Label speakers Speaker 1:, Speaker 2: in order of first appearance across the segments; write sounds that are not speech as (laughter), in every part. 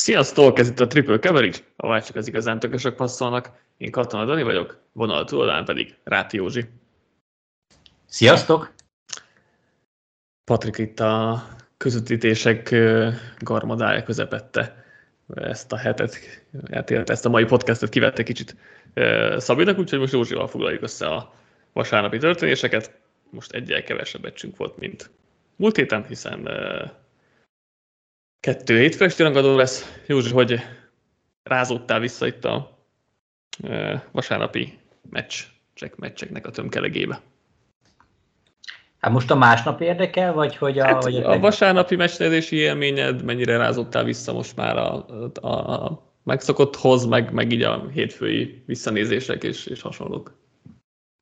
Speaker 1: Sziasztok, ez itt a Triple Coverage, a csak az igazán tökösök passzolnak. Én Katona Dani vagyok, vonal túloldalán pedig Ráti Józsi.
Speaker 2: Sziasztok!
Speaker 1: Patrik itt a közvetítések garmadája közepette ezt a hetet, hát ezt a mai podcastet kivette kicsit Szabinak, úgyhogy most Józsival foglaljuk össze a vasárnapi történéseket. Most egyel kevesebb becsünk volt, mint múlt héten, hiszen kettő hétfő rangadó lesz. Józsi, hogy rázódtál vissza itt a vasárnapi meccs, check meccseknek a tömkelegébe?
Speaker 2: Hát most a másnap érdekel, vagy hogy a...
Speaker 1: Hát
Speaker 2: vagy
Speaker 1: a, a vasárnapi meccsnézési élményed, mennyire rázódtál vissza most már a, a, a megszokotthoz, meg, meg így a hétfői visszanézések és, és hasonlók?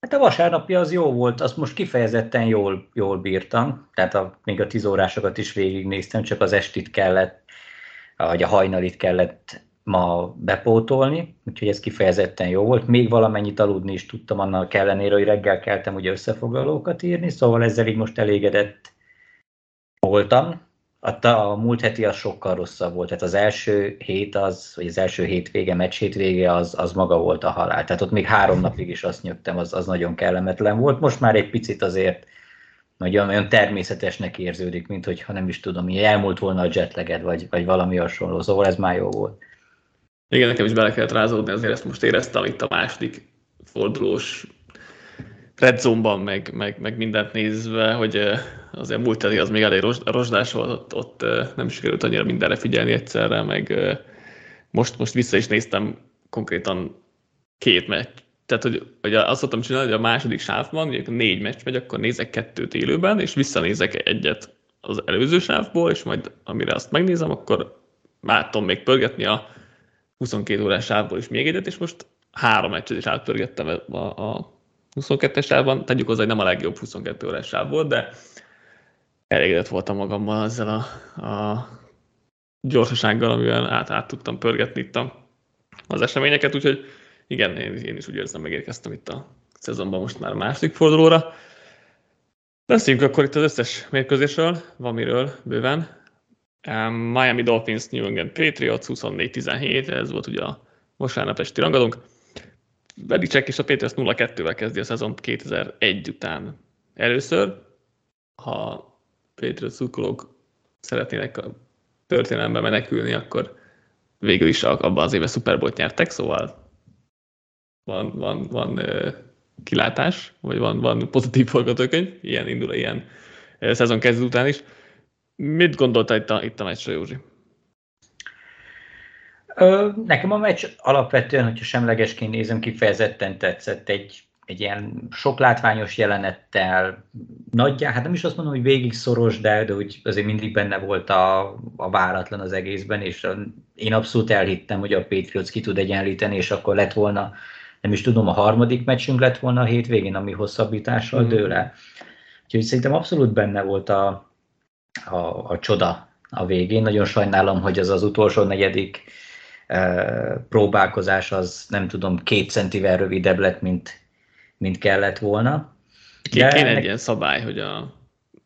Speaker 2: Hát a vasárnapi az jó volt, azt most kifejezetten jól, jól bírtam, tehát a, még a tíz órásokat is végignéztem, csak az estit kellett, vagy a hajnalit kellett ma bepótolni, úgyhogy ez kifejezetten jó volt. Még valamennyit aludni is tudtam annak ellenére, hogy reggel keltem ugye összefoglalókat írni, szóval ezzel így most elégedett voltam. A, a múlt heti az sokkal rosszabb volt, tehát az első hét az, vagy az első hétvége, meccs hétvége az, az maga volt a halál. Tehát ott még három napig is azt nyögtem, az, az nagyon kellemetlen volt. Most már egy picit azért nagyon, olyan természetesnek érződik, mint hogyha nem is tudom, hogy elmúlt volna a jetleged, vagy, vagy valami hasonló. Szóval ez már jó volt.
Speaker 1: Igen, nekem is bele kellett rázódni, azért ezt most éreztem itt a második fordulós red zone-ban, meg, meg, meg mindent nézve, hogy azért múlt elé az még elég rozsdás volt, ott, ott nem sikerült annyira mindenre figyelni egyszerre, meg most, most vissza is néztem konkrétan két meccs. Tehát, hogy, hogy azt szoktam csinálni, hogy a második sávban, mondjuk négy meccs megy, akkor nézek kettőt élőben, és visszanézek egyet az előző sávból, és majd amire azt megnézem, akkor már tudom még pörgetni a 22 órás sávból is még egyet, és most három meccset is átpörgettem a, a 22-es sávban. Tegyük hozzá, hogy nem a legjobb 22 órás sáv volt, de elégedett voltam magammal ezzel a, a gyorsasággal, amivel át, át tudtam pörgetni itt a, az eseményeket, úgyhogy igen, én, én is úgy érzem, megérkeztem itt a szezonban most már a második fordulóra. Beszéljünk akkor itt az összes mérkőzésről, van miről bőven. Miami Dolphins, New England Patriots 24-17, ez volt ugye a vasárnap esti rangadónk. Belicek és a Patriots 0-2-vel kezdi a szezont 2001 után először. Ha Patriots szurkolók szeretnének a történelembe menekülni, akkor végül is abban az évben Super Bowl nyertek, szóval van, van, van kilátás, vagy van, van pozitív forgatókönyv, ilyen indul, ilyen szezon kezdő után is. Mit gondolta itt a, itt a meccsre, Józsi?
Speaker 2: Ö, nekem a meccs alapvetően, hogyha semlegesként nézem, kifejezetten tetszett. Egy, egy ilyen sok látványos jelenettel, nagyjá, hát nem is azt mondom, hogy végig szoros, de, de úgy azért mindig benne volt a, a váratlan az egészben, és a, én abszolút elhittem, hogy a Patriots ki tud egyenlíteni, és akkor lett volna, nem is tudom, a harmadik meccsünk lett volna a hétvégén, ami hosszabbítással mm. dől el. Úgyhogy szerintem abszolút benne volt a, a, a csoda a végén. Nagyon sajnálom, hogy az az utolsó negyedik próbálkozás az nem tudom, két centivel rövidebb lett, mint, mint kellett volna.
Speaker 1: De Kéne egy ilyen szabály, hogy a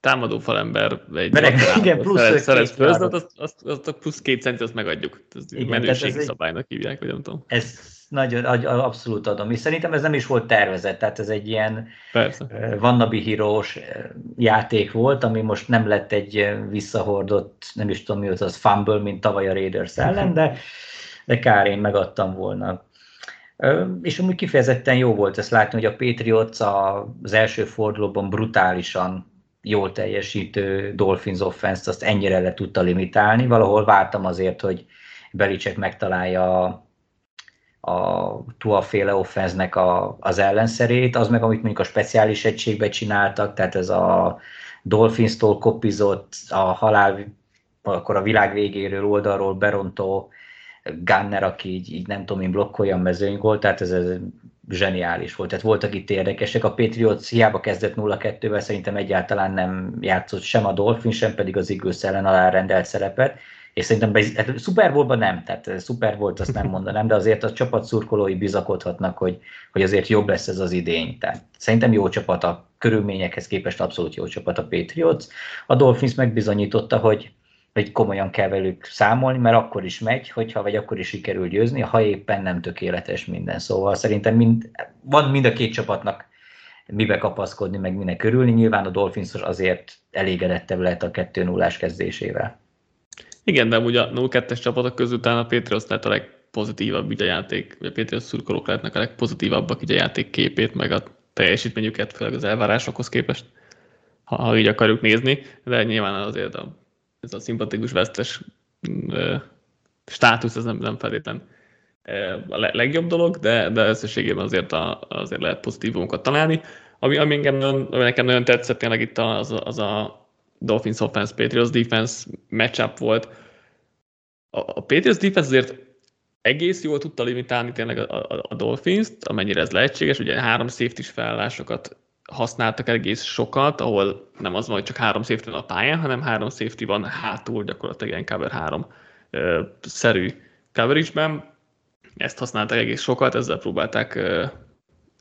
Speaker 1: támadó falember egy
Speaker 2: igen, plusz
Speaker 1: szeret, szeret azt, azt, azt, a plusz két centi, azt megadjuk. Ez igen, menőségi ez szabálynak hívják, vagy nem tudom.
Speaker 2: Ez nagyon, abszolút adom. És szerintem ez nem is volt tervezett, tehát ez egy ilyen
Speaker 1: Persze.
Speaker 2: vannabi hírós játék volt, ami most nem lett egy visszahordott, nem is tudom mi az, az fumble, mint tavaly a Raiders ellen, de, (laughs) de kár én megadtam volna. És amúgy kifejezetten jó volt ezt látni, hogy a Patriots az első fordulóban brutálisan jól teljesítő Dolphins offense azt ennyire le tudta limitálni. Valahol vártam azért, hogy Belicek megtalálja a Tua-féle offenznek a, az ellenszerét, az meg, amit mondjuk a speciális egységbe csináltak, tehát ez a Dolphins-tól kopizott, a halál, akkor a világ végéről oldalról berontó Gunner, aki így, így nem tudom én blokkolja a mezőnygolt, tehát ez, ez zseniális volt. Tehát voltak itt érdekesek. A Patriots hiába kezdett 0-2-vel, szerintem egyáltalán nem játszott sem a Dolphin, sem pedig az Eagles ellen alárendelt szerepet és szerintem be, hát Super Bowl-ban nem, tehát Super volt azt nem mondanám, de azért a csapat szurkolói bizakodhatnak, hogy, hogy azért jobb lesz ez az idény. Tehát szerintem jó csapat a körülményekhez képest abszolút jó csapat a Patriots. A Dolphins megbizonyította, hogy vagy komolyan kell velük számolni, mert akkor is megy, hogyha, vagy akkor is sikerül győzni, ha éppen nem tökéletes minden. Szóval szerintem mind, van mind a két csapatnak mibe kapaszkodni, meg minek örülni. Nyilván a Dolphins azért elégedettebb lehet a 2 0 kezdésével.
Speaker 1: Igen, de ugye a 0-2-es csapatok közül talán a Patriots lehet a legpozitívabb így a játék, vagy a Patriots szurkolók lehetnek a legpozitívabbak így a játék képét, meg a teljesítményüket, főleg az elvárásokhoz képest, ha, ha így akarjuk nézni, de nyilván azért a, ez a szimpatikus vesztes státusz, ez nem, nem feltétlen a legjobb dolog, de, de összességében azért, a, azért lehet pozitívumokat találni. Ami, ami, engem nagyon, ami nekem nagyon tetszett tényleg itt az, az a Dolphins offense, Patriots defense matchup volt. A, a Patriots defense azért egész jól tudta limitálni tényleg a, a, a Dolphins-t, amennyire ez lehetséges. Ugye három safety felállásokat használtak egész sokat, ahol nem az van, hogy csak három safety van a pályán, hanem három safety van hátul, gyakorlatilag ilyen cover három szerű coverage-ben. Ezt használták egész sokat, ezzel próbálták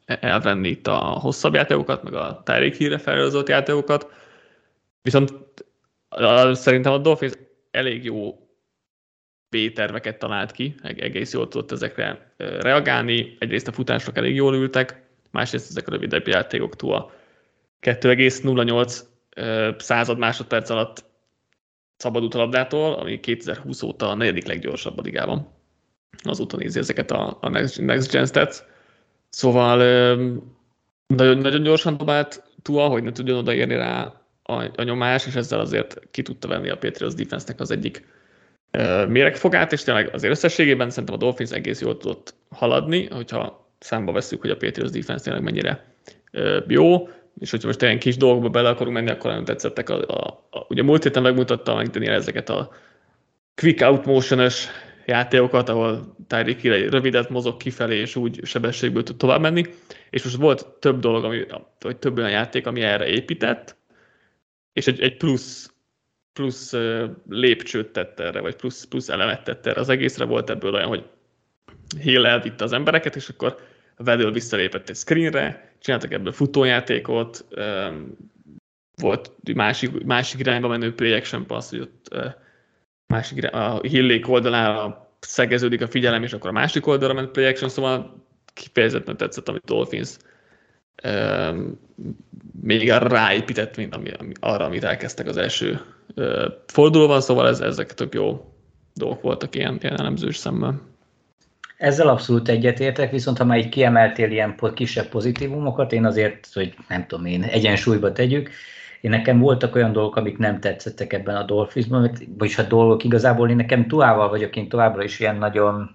Speaker 1: elvenni itt a hosszabb játékokat, meg a Tyreek híre felhozott játékokat. Viszont szerintem a Dolphins elég jó B-terveket talált ki, egész jól tudott ezekre reagálni. Egyrészt a futások elég jól ültek, másrészt ezek a rövidebb játékok túl a 2,08 század másodperc alatt szabadult labdától, ami 2020 óta a negyedik leggyorsabb a ligában. Azóta nézi ezeket a, a Next Gen Stats. Szóval nagyon, nagyon gyorsan dobált túl, hogy ne tudjon odaérni rá a, a nyomás, és ezzel azért ki tudta venni a Patriots defense az egyik méregfogát, és tényleg azért összességében szerintem a Dolphins egész jól tudott haladni, hogyha számba veszük, hogy a Patriots defense tényleg mennyire jó, és hogyha most ilyen kis dolgokba bele akarunk menni, akkor nagyon tetszettek. A, a, a, ugye múlt héten megmutatta meg Daniel ezeket a quick out motion játékokat, ahol Tyreek Hill egy rövidet mozog kifelé, és úgy sebességből tud tovább menni, és most volt több dolog, ami, vagy több olyan játék, ami erre épített, és egy, egy plusz, plusz lépcsőt tett erre, vagy plusz, plusz elemet tett erre. Az egészre volt ebből olyan, hogy Hill elvitte az embereket, és akkor Vedül visszalépett egy screenre, csináltak ebből futójátékot, volt másik, másik irányba menő play action pass, hogy ott másik a Hillék oldalára szegeződik a figyelem, és akkor a másik oldalra ment play action, szóval kifejezetten tetszett, amit Dolphins még ráépített, mint ami, ami, arra, amit elkezdtek az első fordulóban, szóval ez, ezek tök jó dolgok voltak ilyen, ilyen elemzős szemmel.
Speaker 2: Ezzel abszolút egyetértek, viszont ha már így kiemeltél ilyen kisebb pozitívumokat, én azért, hogy nem tudom én, egyensúlyba tegyük, én nekem voltak olyan dolgok, amik nem tetszettek ebben a Dolphinsban, vagyis a dolgok igazából én nekem Tuával vagyok én továbbra is ilyen nagyon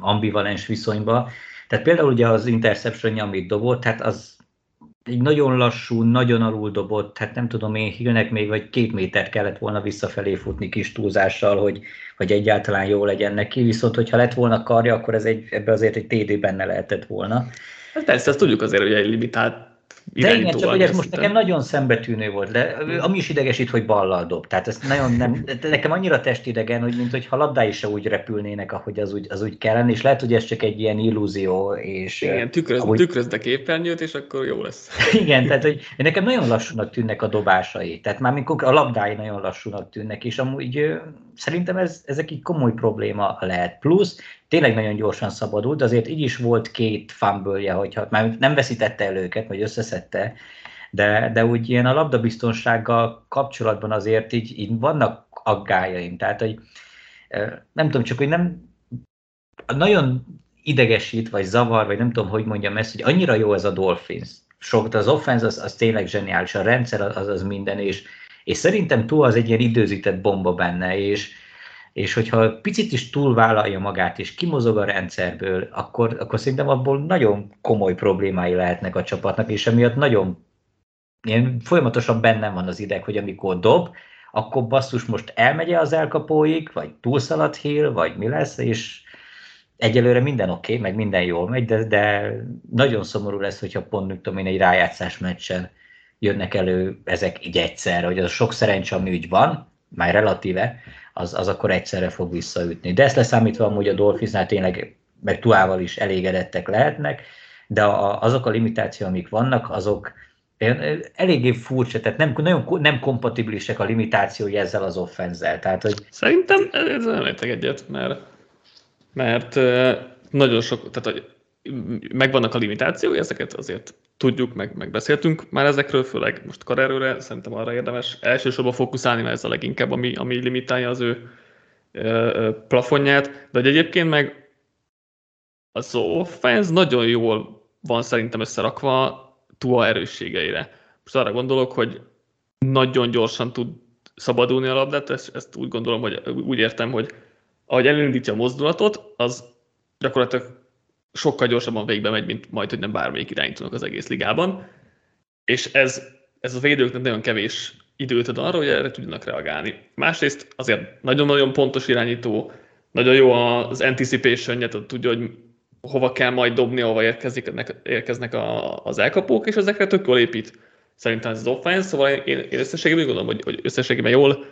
Speaker 2: ambivalens viszonyban. Tehát például ugye az interception amit dobott, hát az egy nagyon lassú, nagyon alul dobott, hát nem tudom én, Hillnek még vagy két métert kellett volna visszafelé futni kis túlzással, hogy, hogy egyáltalán jó legyen neki, viszont hogyha lett volna karja, akkor ez egy, ebbe azért egy TD benne lehetett volna.
Speaker 1: Hát persze, azt tudjuk azért, hogy egy limitált
Speaker 2: de igen, csak hogy ez most nekem nagyon szembetűnő volt, de ami is idegesít, hogy ballal dob. Tehát ez nagyon nem, nekem annyira testidegen, hogy mint hogyha labdái se úgy repülnének, ahogy az úgy, az úgy kellene, és lehet, hogy ez csak egy ilyen illúzió. És,
Speaker 1: igen, tükröz, ahogy... tükrözd a képernyőt, és akkor jó lesz. (laughs)
Speaker 2: Igen, tehát hogy nekem nagyon lassúnak tűnnek a dobásai. Tehát már mikor a labdái nagyon lassúnak tűnnek, és amúgy szerintem ez, ezek így komoly probléma lehet. Plusz tényleg nagyon gyorsan szabadult, azért így is volt két fumble hogyha már nem veszítette el őket, vagy összeszedte, de, de úgy ilyen a labdabiztonsággal kapcsolatban azért így, így vannak aggájaim. Tehát, hogy nem tudom, csak hogy nem nagyon idegesít, vagy zavar, vagy nem tudom, hogy mondjam ezt, hogy annyira jó ez a Dolphins. Sok, az offense az, az tényleg zseniális, a rendszer az, az minden, és, és szerintem túl az egy ilyen időzített bomba benne, és, és hogyha picit is túlvállalja magát, és kimozog a rendszerből, akkor, akkor szerintem abból nagyon komoly problémái lehetnek a csapatnak, és emiatt nagyon ilyen folyamatosan bennem van az ideg, hogy amikor dob, akkor basszus most elmegye az elkapóig, vagy túlszalad Hill, vagy mi lesz, és egyelőre minden oké, okay, meg minden jól megy, de, de nagyon szomorú lesz, hogyha pont, nem tudom én, egy rájátszás meccsen jönnek elő ezek így egyszer, hogy az sok szerencsé, ami úgy van, már relatíve, az, az akkor egyszerre fog visszaütni. De ezt leszámítva amúgy a Dolphinsnál tényleg, meg Tuával is elégedettek lehetnek, de a, azok a limitációk, amik vannak, azok eléggé furcsa, tehát nem, nagyon nem kompatibilisek a limitációi ezzel az offenzel. Tehát, hogy...
Speaker 1: Szerintem ez nem értek egyet, mert, mert nagyon sok, tehát hogy megvannak a limitációi, ezeket azért tudjuk, meg, meg már ezekről, főleg most karerőre, szerintem arra érdemes elsősorban fókuszálni, mert ez a leginkább, ami, ami limitálja az ő plafonját, de hogy egyébként meg az offense nagyon jól van szerintem összerakva Tua erősségeire. Most arra gondolok, hogy nagyon gyorsan tud szabadulni a labdát, ezt, ezt úgy gondolom, hogy úgy értem, hogy ahogy elindítja a mozdulatot, az gyakorlatilag sokkal gyorsabban végbe megy, mint majd, hogy nem bármelyik irányítónak az egész ligában. És ez, ez a védőknek nagyon kevés időt ad arra, hogy erre tudjanak reagálni. Másrészt azért nagyon-nagyon pontos irányító, nagyon jó az anticipation tehát tudja, hogy hova kell majd dobni, ahova érkezik, érkeznek a, az elkapók, és ezekre tök jól épít szerintem ez az offense, szóval én, én összességében gondolom, hogy, hogy összességében jól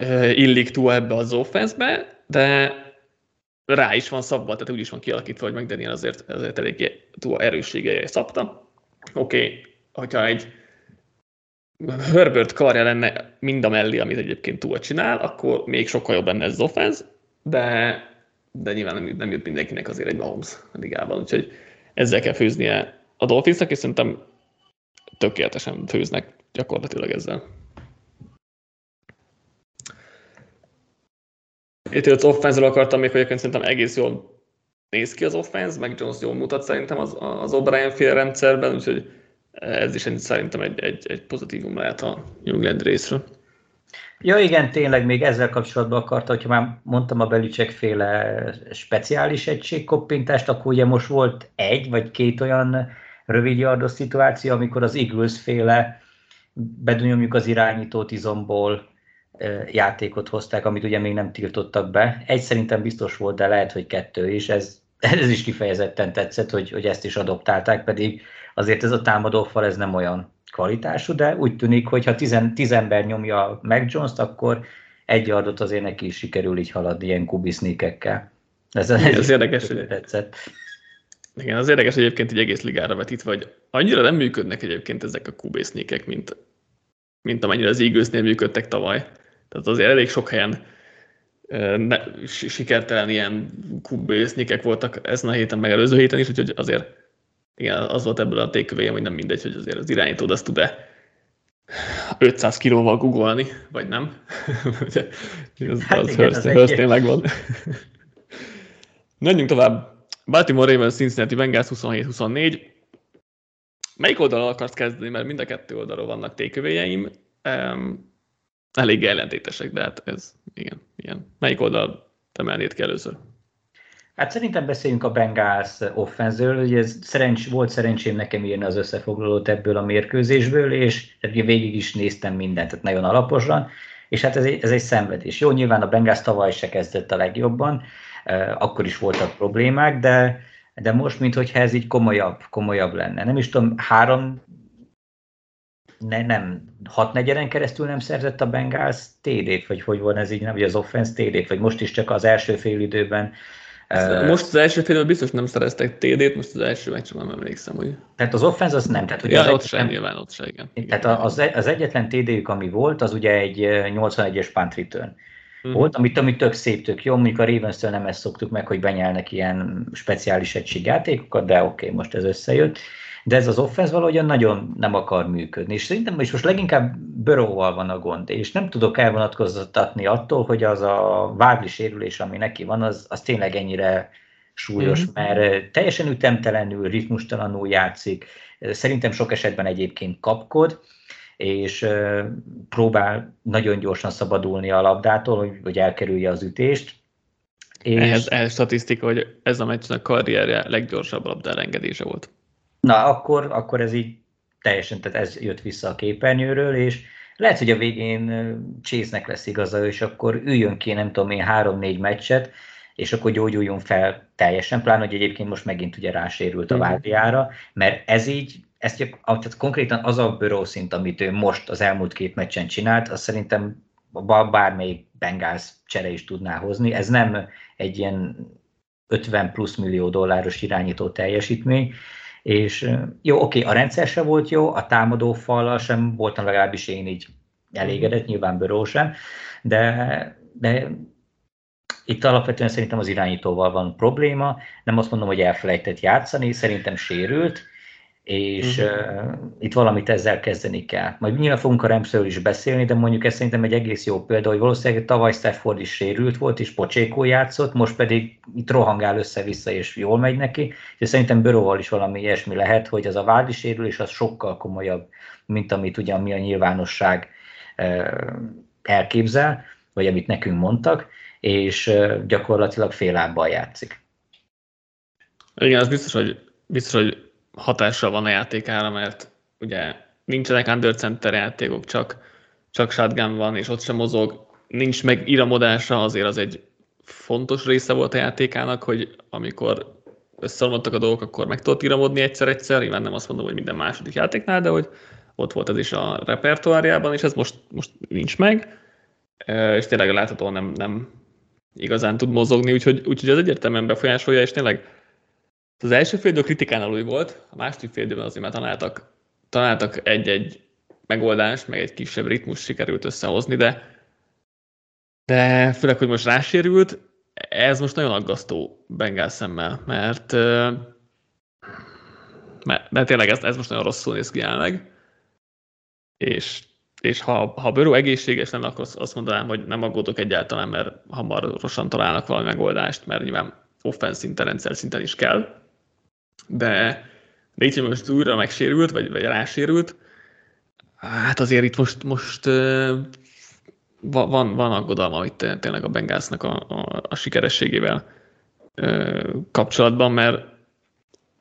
Speaker 1: uh, illik túl ebbe az offense-be, de rá is van szabva, tehát úgy is van kialakítva, hogy meg azért, azért eléggé túl erősségeje szabta. Oké, okay, hogyha egy Herbert karja lenne mind a mellé, amit egyébként túl csinál, akkor még sokkal jobb lenne ez offense, de, de nyilván nem, nem jut mindenkinek azért egy Mahomes ligában, úgyhogy ezzel kell főznie a Dolphinsnak, és szerintem tökéletesen főznek gyakorlatilag ezzel. Itt az offense akartam még, hogy egyébként szerintem egész jól néz ki az offense, meg Jones jól mutat szerintem az, az O'Brien fél rendszerben, úgyhogy ez is szerintem egy, egy, egy pozitívum lehet a New England részről.
Speaker 2: Ja igen, tényleg még ezzel kapcsolatban akarta, hogyha már mondtam a Belicek féle speciális egységkoppintást, akkor ugye most volt egy vagy két olyan rövidjardos szituáció, amikor az Eagles féle bedonyomjuk az irányítót izomból játékot hozták, amit ugye még nem tiltottak be. Egy szerintem biztos volt, de lehet, hogy kettő is. Ez, (laughs) ez is kifejezetten tetszett, hogy, hogy ezt is adoptálták, pedig azért ez a támadófal ez nem olyan kvalitású, de úgy tűnik, hogy ha tizen, tíz ember nyomja meg Jones-t, akkor egy adott azért neki is sikerül így haladni ilyen kubisznékekkel.
Speaker 1: Ez, ez, ez érdekes, hogy tetszett. Igen, az érdekes egyébként egy egész ligára vetítve, hogy annyira nem működnek egyébként ezek a kubésznékek, mint, mint amennyire az eagles működtek tavaly. Tehát azért elég sok helyen ne, sikertelen ilyen kubésznékek voltak ezen a héten, meg előző héten is, úgyhogy azért igen, az volt ebből a tékövéjem, hogy nem mindegy, hogy azért az irányítód azt tud-e 500 kilóval googolni, vagy nem. (laughs) az hát az, igen, az, az megvan. Menjünk tovább. Baltimore Ravens, Cincinnati Bengals 27-24. Melyik oldalon akarsz kezdeni, mert mind a kettő oldalról vannak tékövéjeim. Um, elég ellentétesek, de hát ez, igen, igen. Melyik oldal emelnéd ki először?
Speaker 2: Hát szerintem beszéljünk a Bengals offenzről, hogy ez szerencs, volt szerencsém nekem írni az összefoglalót ebből a mérkőzésből, és végig is néztem mindent, tehát nagyon alaposan, és hát ez egy, ez egy szenvedés. Jó, nyilván a Bengals tavaly se kezdett a legjobban, akkor is voltak problémák, de, de most, mintha ez így komolyabb, komolyabb lenne. Nem is tudom, három, ne, nem, hat negyeden keresztül nem szerzett a Bengals TD-t, vagy hogy van ez így, nem, vagy az offense TD-t, vagy most is csak az első fél időben
Speaker 1: most az első félben biztos nem szereztek TD-t, most az első meccsben nem emlékszem, hogy...
Speaker 2: Tehát az offense az nem. Tehát,
Speaker 1: ja,
Speaker 2: az
Speaker 1: ott sem, nyilván ott sem, igen.
Speaker 2: Tehát az, az egyetlen TD-jük, ami volt, az ugye egy 81-es punt return uh-huh. volt, amit, amit tök szép, tök jó, mondjuk a ravens nem ezt szoktuk meg, hogy benyelnek ilyen speciális egységjátékokat, de oké, okay, most ez összejött de ez az offense valahogyan nagyon nem akar működni. És szerintem is most leginkább Böróval van a gond, és nem tudok elvonatkoztatni attól, hogy az a vágli sérülés, ami neki van, az, az tényleg ennyire súlyos, mm-hmm. mert teljesen ütemtelenül, ritmustalanul játszik, szerintem sok esetben egyébként kapkod, és próbál nagyon gyorsan szabadulni a labdától, hogy, hogy elkerülje az ütést.
Speaker 1: És... Ehhez, ehhez statisztika, hogy ez a meccs a karrierje leggyorsabb labdálengedése volt.
Speaker 2: Na, akkor, akkor ez így teljesen, tehát ez jött vissza a képernyőről, és lehet, hogy a végén Chase-nek lesz igaza, és akkor üljön ki, nem tudom én, három-négy meccset, és akkor gyógyuljon fel teljesen, pláne, hogy egyébként most megint ugye rásérült a vádjára, mert ez így, ezt, tehát konkrétan az a bőró szint, amit ő most az elmúlt két meccsen csinált, az szerintem bármelyik Bengals csere is tudná hozni. Ez nem egy ilyen 50 plusz millió dolláros irányító teljesítmény, És jó, oké, a rendszer se volt jó, a támadó fallal sem voltam legalábbis én így elégedett, nyilván Böró sem, de, de itt alapvetően szerintem az irányítóval van probléma, nem azt mondom, hogy elfelejtett játszani, szerintem sérült, és uh-huh. uh, itt valamit ezzel kezdeni kell. Majd nyilván fogunk a Ramsről is beszélni, de mondjuk ez szerintem egy egész jó példa, hogy valószínűleg tavaly Stafford is sérült volt, és pocsékó játszott, most pedig itt rohangál össze-vissza, és jól megy neki, és szerintem Böróval is valami ilyesmi lehet, hogy az a vádi sérülés az sokkal komolyabb, mint amit ugyan mi a nyilvánosság uh, elképzel, vagy amit nekünk mondtak, és uh, gyakorlatilag fél lábbal játszik.
Speaker 1: Igen, az biztos, hogy, biztos, hogy hatással van a játékára, mert ugye nincsenek undercenter játékok, csak, csak shotgun van, és ott sem mozog, nincs meg iramodása, azért az egy fontos része volt a játékának, hogy amikor összeomlottak a dolgok, akkor meg tudott iramodni egyszer-egyszer, nyilván nem azt mondom, hogy minden második játéknál, de hogy ott volt ez is a repertoárjában, és ez most, most nincs meg, és tényleg láthatóan nem, nem igazán tud mozogni, úgyhogy, úgyhogy ez egyértelműen befolyásolja, és tényleg az első fél kritikán alul volt, a második fél időben azért már találtak, találtak egy-egy megoldást, meg egy kisebb ritmus sikerült összehozni, de, de főleg, hogy most rásérült, ez most nagyon aggasztó Bengál szemmel, mert, mert, mert tényleg ez, ez most nagyon rosszul néz ki jelenleg, és, és ha, ha Böró egészséges lenne, akkor azt mondanám, hogy nem aggódok egyáltalán, mert hamarosan találnak valami megoldást, mert nyilván offensz szinten, rendszer szinten is kell, de, de itt most újra megsérült, vagy, vagy rásérült, hát azért itt most, most van, van aggodalma itt tényleg a Bengásznak a, a, a sikerességével kapcsolatban, mert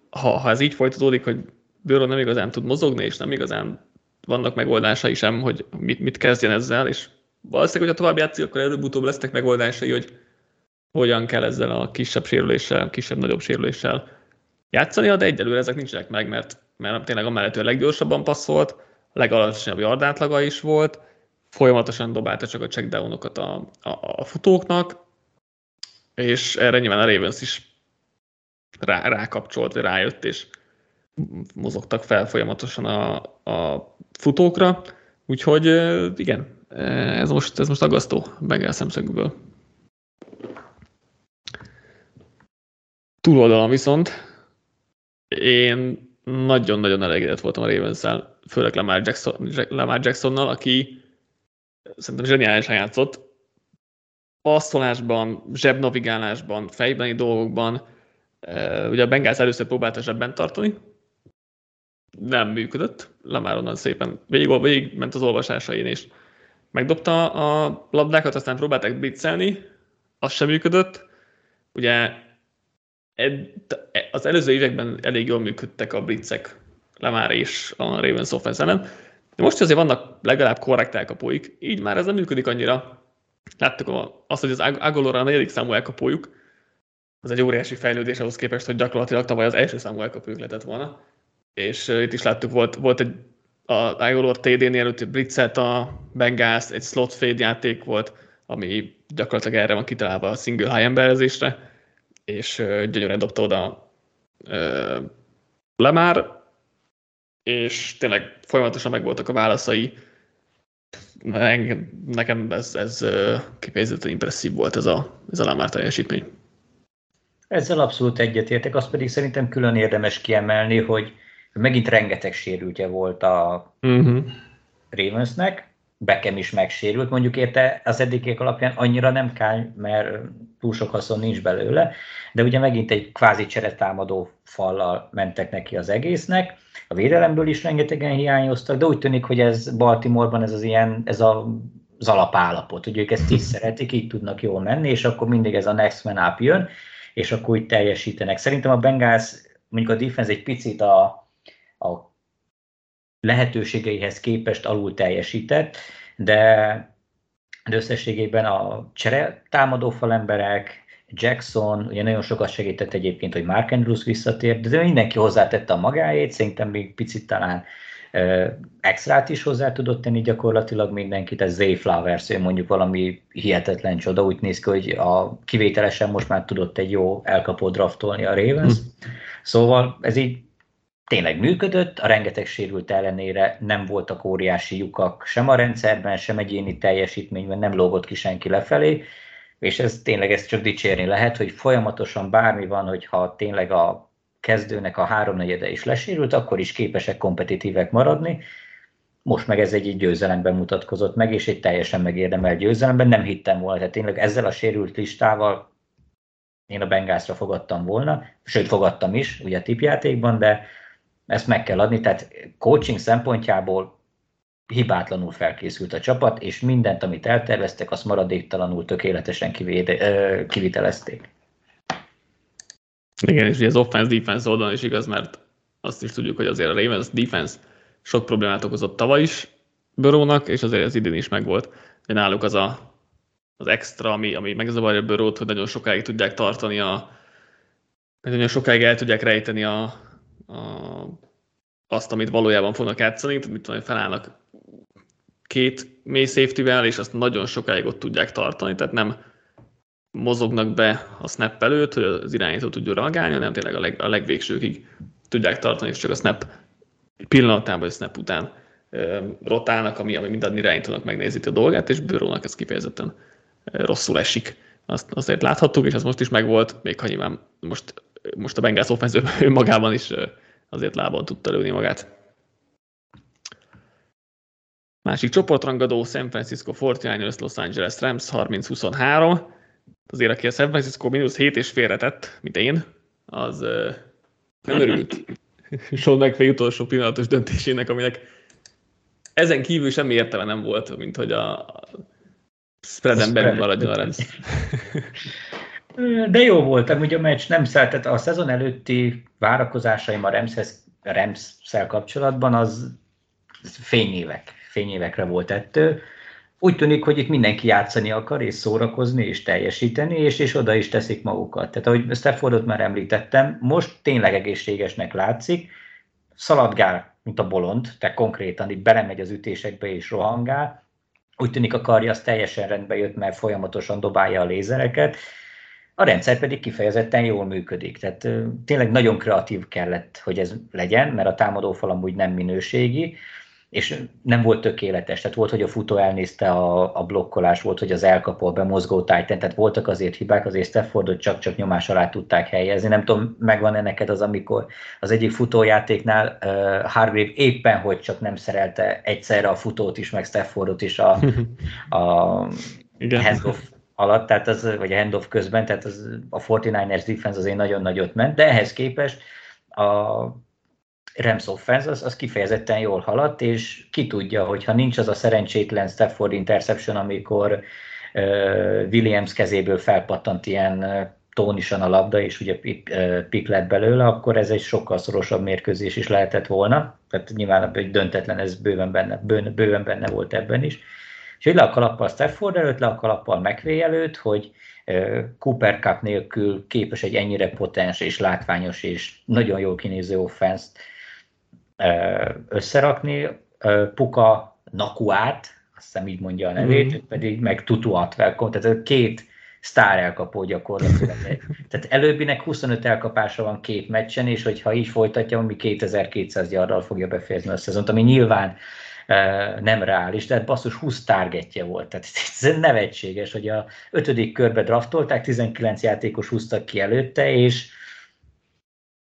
Speaker 1: ha, ha ez így folytatódik, hogy Bőrön nem igazán tud mozogni, és nem igazán vannak megoldásai sem, hogy mit, mit kezdjen ezzel, és valószínűleg, hogyha tovább játszik, akkor előbb-utóbb lesznek megoldásai, hogy hogyan kell ezzel a kisebb sérüléssel, kisebb-nagyobb sérüléssel játszani, de egyelőre ezek nincsenek meg, mert, mert tényleg amellett, a leggyorsabban passzolt, legalacsonyabb yardátlaga is volt, folyamatosan dobálta csak a checkdownokat a, a, a futóknak, és erre nyilván a Ravens is rá, rákapcsolt, vagy rájött, és mozogtak fel folyamatosan a, a futókra, úgyhogy igen, ez most, ez most aggasztó Bengal szemszögből. Túloldalon viszont én nagyon-nagyon elégedett voltam a ravens főleg Lamar, Jackson, Lamar Jacksonnal, aki szerintem zseniálisan játszott. Passzolásban, zsebnavigálásban, fejbeni dolgokban. Ugye a Bengals először próbálta zsebben tartani, nem működött. Lamar onnan szépen végig, végig ment az olvasásain, és megdobta a labdákat, aztán próbálták blitzelni, az sem működött. Ugye az előző években elég jól működtek a blitzek Lemár és a Ravens offense ellen, de most azért vannak legalább korrekt elkapóik, így már ez nem működik annyira. Láttuk azt, hogy az Agolora a negyedik számú elkapójuk, az egy óriási fejlődés ahhoz képest, hogy gyakorlatilag tavaly az első számú elkapójuk lehetett volna. És itt is láttuk, volt, volt egy a Agolor TD-nél előtt blitzelt a Bengals, egy slot fade játék volt, ami gyakorlatilag erre van kitalálva a single high emberezésre és gyönyörűen dobta oda Lemár, és tényleg folyamatosan megvoltak a válaszai. Nekem ez, ez kifejezetten impresszív volt ez a, ez a Lemár teljesítmény.
Speaker 2: Ezzel abszolút egyetértek, azt pedig szerintem külön érdemes kiemelni, hogy megint rengeteg sérültje volt a uh-huh. Ravensnek, Beckham is megsérült, mondjuk érte az eddigiek alapján annyira nem kell, mert túl sok haszon nincs belőle, de ugye megint egy kvázi cseretámadó fallal mentek neki az egésznek, a védelemből is rengetegen hiányoztak, de úgy tűnik, hogy ez Baltimoreban ez az ilyen, ez a az alapállapot, hogy ők ezt is (laughs) szeretik, így tudnak jól menni, és akkor mindig ez a next man up jön, és akkor úgy teljesítenek. Szerintem a Bengals, mondjuk a defense egy picit a, a lehetőségeihez képest alul teljesített, de de összességében a csere támadó falemberek, Jackson, ugye nagyon sokat segített egyébként, hogy Mark Andrews visszatért, de mindenki hozzátette a magáét, szerintem még picit talán uh, extrát is hozzá tudott tenni gyakorlatilag mindenkit, ez Zay Flowers, mondjuk valami hihetetlen csoda, úgy néz ki, hogy a kivételesen most már tudott egy jó elkapó draftolni a Ravens. Hm. Szóval ez így tényleg működött, a rengeteg sérült ellenére nem voltak óriási lyukak sem a rendszerben, sem egyéni teljesítményben, nem lógott ki senki lefelé, és ez tényleg ezt csak dicsérni lehet, hogy folyamatosan bármi van, hogyha tényleg a kezdőnek a háromnegyede is lesérült, akkor is képesek kompetitívek maradni. Most meg ez egy győzelemben mutatkozott meg, és egy teljesen megérdemelt győzelemben. Nem hittem volna, tehát tényleg ezzel a sérült listával én a Bengászra fogadtam volna, sőt fogadtam is, ugye tipjátékban, de ezt meg kell adni, tehát coaching szempontjából hibátlanul felkészült a csapat, és mindent, amit elterveztek, azt maradéktalanul tökéletesen kivéde, kivitelezték.
Speaker 1: Igen, és az offense-defense oldalon is igaz, mert azt is tudjuk, hogy azért a Ravens defense sok problémát okozott tavaly is Börónak, és azért az idén is megvolt. De náluk az a, az extra, ami, ami megzavarja Börót, hogy nagyon sokáig tudják tartani a nagyon sokáig el tudják rejteni a, a, azt, amit valójában fognak játszani, mit tudom, felállnak két mély safety és azt nagyon sokáig ott tudják tartani, tehát nem mozognak be a snap előtt, hogy az irányító tudjon reagálni, hanem tényleg a, leg, a legvégsőkig tudják tartani, és csak a snap pillanatában, vagy a snap után rotálnak, ami, ami minden irányítónak megnézíti a dolgát, és bőrónak ez kifejezetten rosszul esik. Azt azért láthattuk, és az most is megvolt, még ha nyilván most, most a Bengals offense önmagában is azért lábon tudta lőni magát. Másik csoportrangadó San Francisco 49ers Los Angeles Rams 30-23. Azért, aki a San Francisco mínusz 7 és félretett, mint én, az nem örült (laughs) Sean McVay utolsó pillanatos döntésének, aminek ezen kívül semmi értelme nem volt, mint hogy a spreaden belül maradjon a Rams. (laughs)
Speaker 2: De jó volt, ugye a meccs nem szeretett, a szezon előtti várakozásaim a Rams-szel kapcsolatban az fényévek, fényévekre volt ettől. Úgy tűnik, hogy itt mindenki játszani akar, és szórakozni, és teljesíteni, és, és oda is teszik magukat. Tehát ahogy Staffordot már említettem, most tényleg egészségesnek látszik, szaladgál, mint a bolond, tehát konkrétan itt belemegy az ütésekbe és rohangál, úgy tűnik a karja az teljesen rendbe jött, mert folyamatosan dobálja a lézereket, a rendszer pedig kifejezetten jól működik. Tehát tényleg nagyon kreatív kellett, hogy ez legyen, mert a támadófal amúgy nem minőségi, és nem volt tökéletes. Tehát volt, hogy a futó elnézte a, a blokkolás, volt, hogy az elkapó, a bemozgó Titan, tehát voltak azért hibák, azért Staffordot csak-csak nyomás alá tudták helyezni. Nem tudom, megvan-e neked az, amikor az egyik futójátéknál uh, Hargrave éppen, hogy csak nem szerelte egyszerre a futót is, meg Staffordot is a, (laughs) a Igen. handoff alatt, tehát az, vagy a handoff közben, tehát az, a 49ers defense azért nagyon nagyot ment, de ehhez képest a Rams offense az, az kifejezetten jól haladt, és ki tudja, hogy ha nincs az a szerencsétlen Stafford interception, amikor uh, Williams kezéből felpattant ilyen uh, tónisan a labda, és ugye pik lett belőle, akkor ez egy sokkal szorosabb mérkőzés is lehetett volna. Tehát nyilván egy döntetlen, ez bőven benne, bőven benne volt ebben is. És hogy le a kalappal Stafford előtt, le a kalappal McVay előtt, hogy Cooper Cup nélkül képes egy ennyire potens és látványos és nagyon jól kinéző offenszt összerakni. Puka Nakuát, azt hiszem így mondja a nevét, mm. pedig meg Tutu Atvelkon, tehát két sztár elkapó gyakorlatilag. (laughs) Tehát előbbinek 25 elkapása van két meccsen, és hogyha így folytatja, ami 2200 gyarral fogja befejezni a szezont, ami nyilván nem reális, tehát basszus 20 targetje volt. Tehát ez nevetséges, hogy a ötödik körbe draftolták, 19 játékos húztak ki előtte, és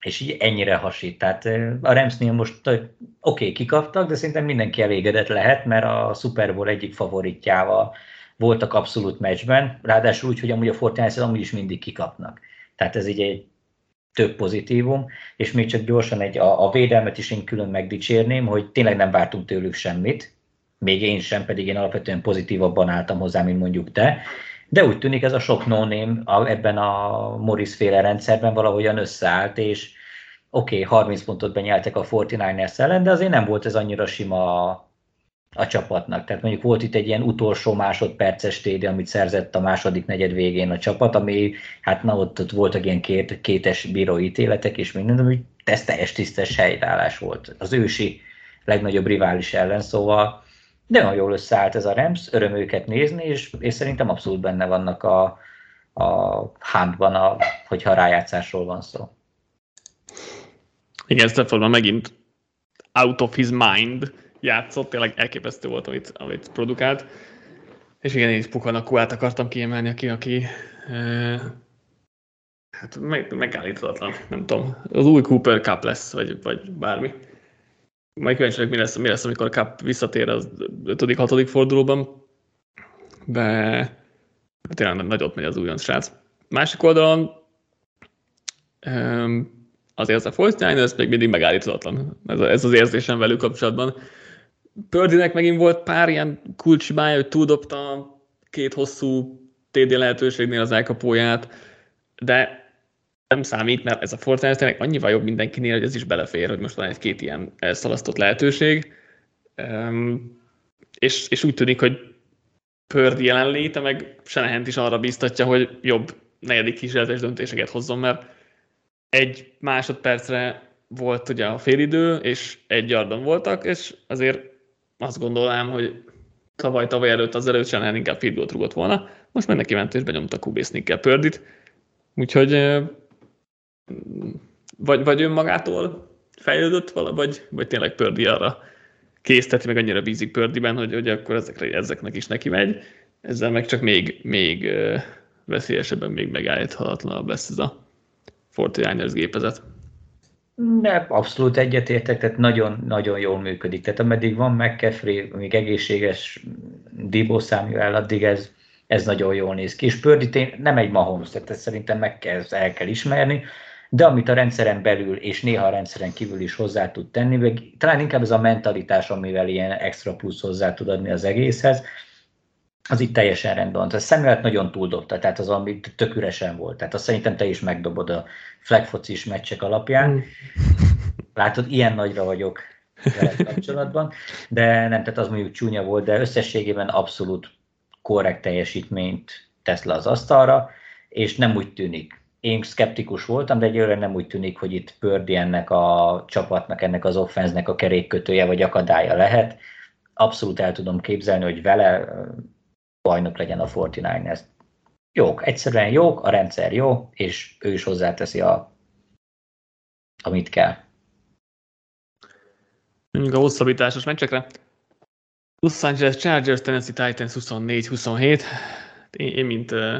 Speaker 2: és így ennyire hasít. Tehát a Ramsnél most oké, okay, kikaptak, de szerintem mindenki elégedett lehet, mert a Super Bowl egyik favoritjával voltak abszolút meccsben, ráadásul úgy, hogy amúgy a Fortnite amúgy is mindig kikapnak. Tehát ez így egy több pozitívum, és még csak gyorsan egy, a, a védelmet is én külön megdicsérném, hogy tényleg nem vártunk tőlük semmit, még én sem, pedig én alapvetően pozitívabban álltam hozzá, mint mondjuk te, de úgy tűnik ez a sok no name ebben a Morris féle rendszerben valahogyan összeállt, és oké, okay, 30 pontot benyeltek a 49ers ellen, de azért nem volt ez annyira sima a, csapatnak. Tehát mondjuk volt itt egy ilyen utolsó másodperces téde, amit szerzett a második negyed végén a csapat, ami hát na ott, ott voltak ilyen két, kétes bíróítéletek és minden, ami ez teljes tisztes helytállás volt. Az ősi legnagyobb rivális ellen, szóval de nagyon jól összeállt ez a Rams, öröm őket nézni, és, és szerintem abszolút benne vannak a, a handban, a, hogyha rájátszásról van szó.
Speaker 1: Igen, Staffordban megint out of his mind játszott, tényleg elképesztő volt, amit, amit produkált. És igen, én is Pukanakúát akartam kiemelni, aki, aki e, hát meg, megállíthatatlan, nem tudom. Az új Cooper Cup lesz, vagy, vagy bármi. Majd kíváncsi mi lesz, mi lesz, amikor Cup visszatér az 5.-6. fordulóban. De tényleg nagyot megy az újonc srác. Másik oldalon azért az a 49ers még mindig megállíthatatlan. Ez, a, ez az érzésem velük kapcsolatban. Pördinek megint volt pár ilyen kulcsibája, hogy túldobta két hosszú TD lehetőségnél az elkapóját, de nem számít, mert ez a Fortnite tényleg annyival jobb mindenkinél, hogy ez is belefér, hogy most van egy-két ilyen elszalasztott lehetőség. Um, és, és úgy tűnik, hogy Pördi jelenléte, meg Senehent is arra bíztatja, hogy jobb negyedik kísérletes döntéseket hozzon, mert egy másodpercre volt ugye a félidő, és egy yardon voltak, és azért azt gondolám, hogy tavaly, tavaly előtt az előtt sem inkább field goal rúgott volna, most meg neki ment és benyomta sneaker pördit, úgyhogy vagy, vagy önmagától fejlődött vala, vagy, vagy tényleg Pördi arra készteti, meg annyira bízik Pördiben, hogy, hogy akkor ezekre, ezeknek is neki megy, ezzel meg csak még, még veszélyesebben, még megállíthatatlanabb lesz ez a 49ers gépezet.
Speaker 2: Ne, abszolút egyetértek, tehát nagyon-nagyon jól működik. Tehát ameddig van McCaffrey, még egészséges Debo Samuel, addig ez, ez nagyon jól néz ki. És Pördi nem egy Mahomes, tehát ezt szerintem meg kell, el kell ismerni, de amit a rendszeren belül és néha a rendszeren kívül is hozzá tud tenni, meg talán inkább ez a mentalitás, amivel ilyen extra plusz hozzá tud adni az egészhez, az itt teljesen rendben van. Tehát Samuel nagyon túldobta, tehát az, ami tök üresen volt. Tehát azt szerintem te is megdobod a flagfocis meccsek alapján. Mm. Látod, ilyen nagyra vagyok vele kapcsolatban, de nem, tehát az mondjuk csúnya volt, de összességében abszolút korrekt teljesítményt tesz le az asztalra, és nem úgy tűnik. Én szkeptikus voltam, de egyőre nem úgy tűnik, hogy itt Pördi ennek a csapatnak, ennek az offenznek a kerékkötője vagy akadálya lehet. Abszolút el tudom képzelni, hogy vele bajnok legyen a 49ers. Jók, egyszerűen jók, a rendszer jó, és ő is hozzáteszi a, amit kell.
Speaker 1: Mondjuk a hosszabbításos meccsekre. Los Angeles Chargers, Tennessee Titans 24-27. Én, én mint uh,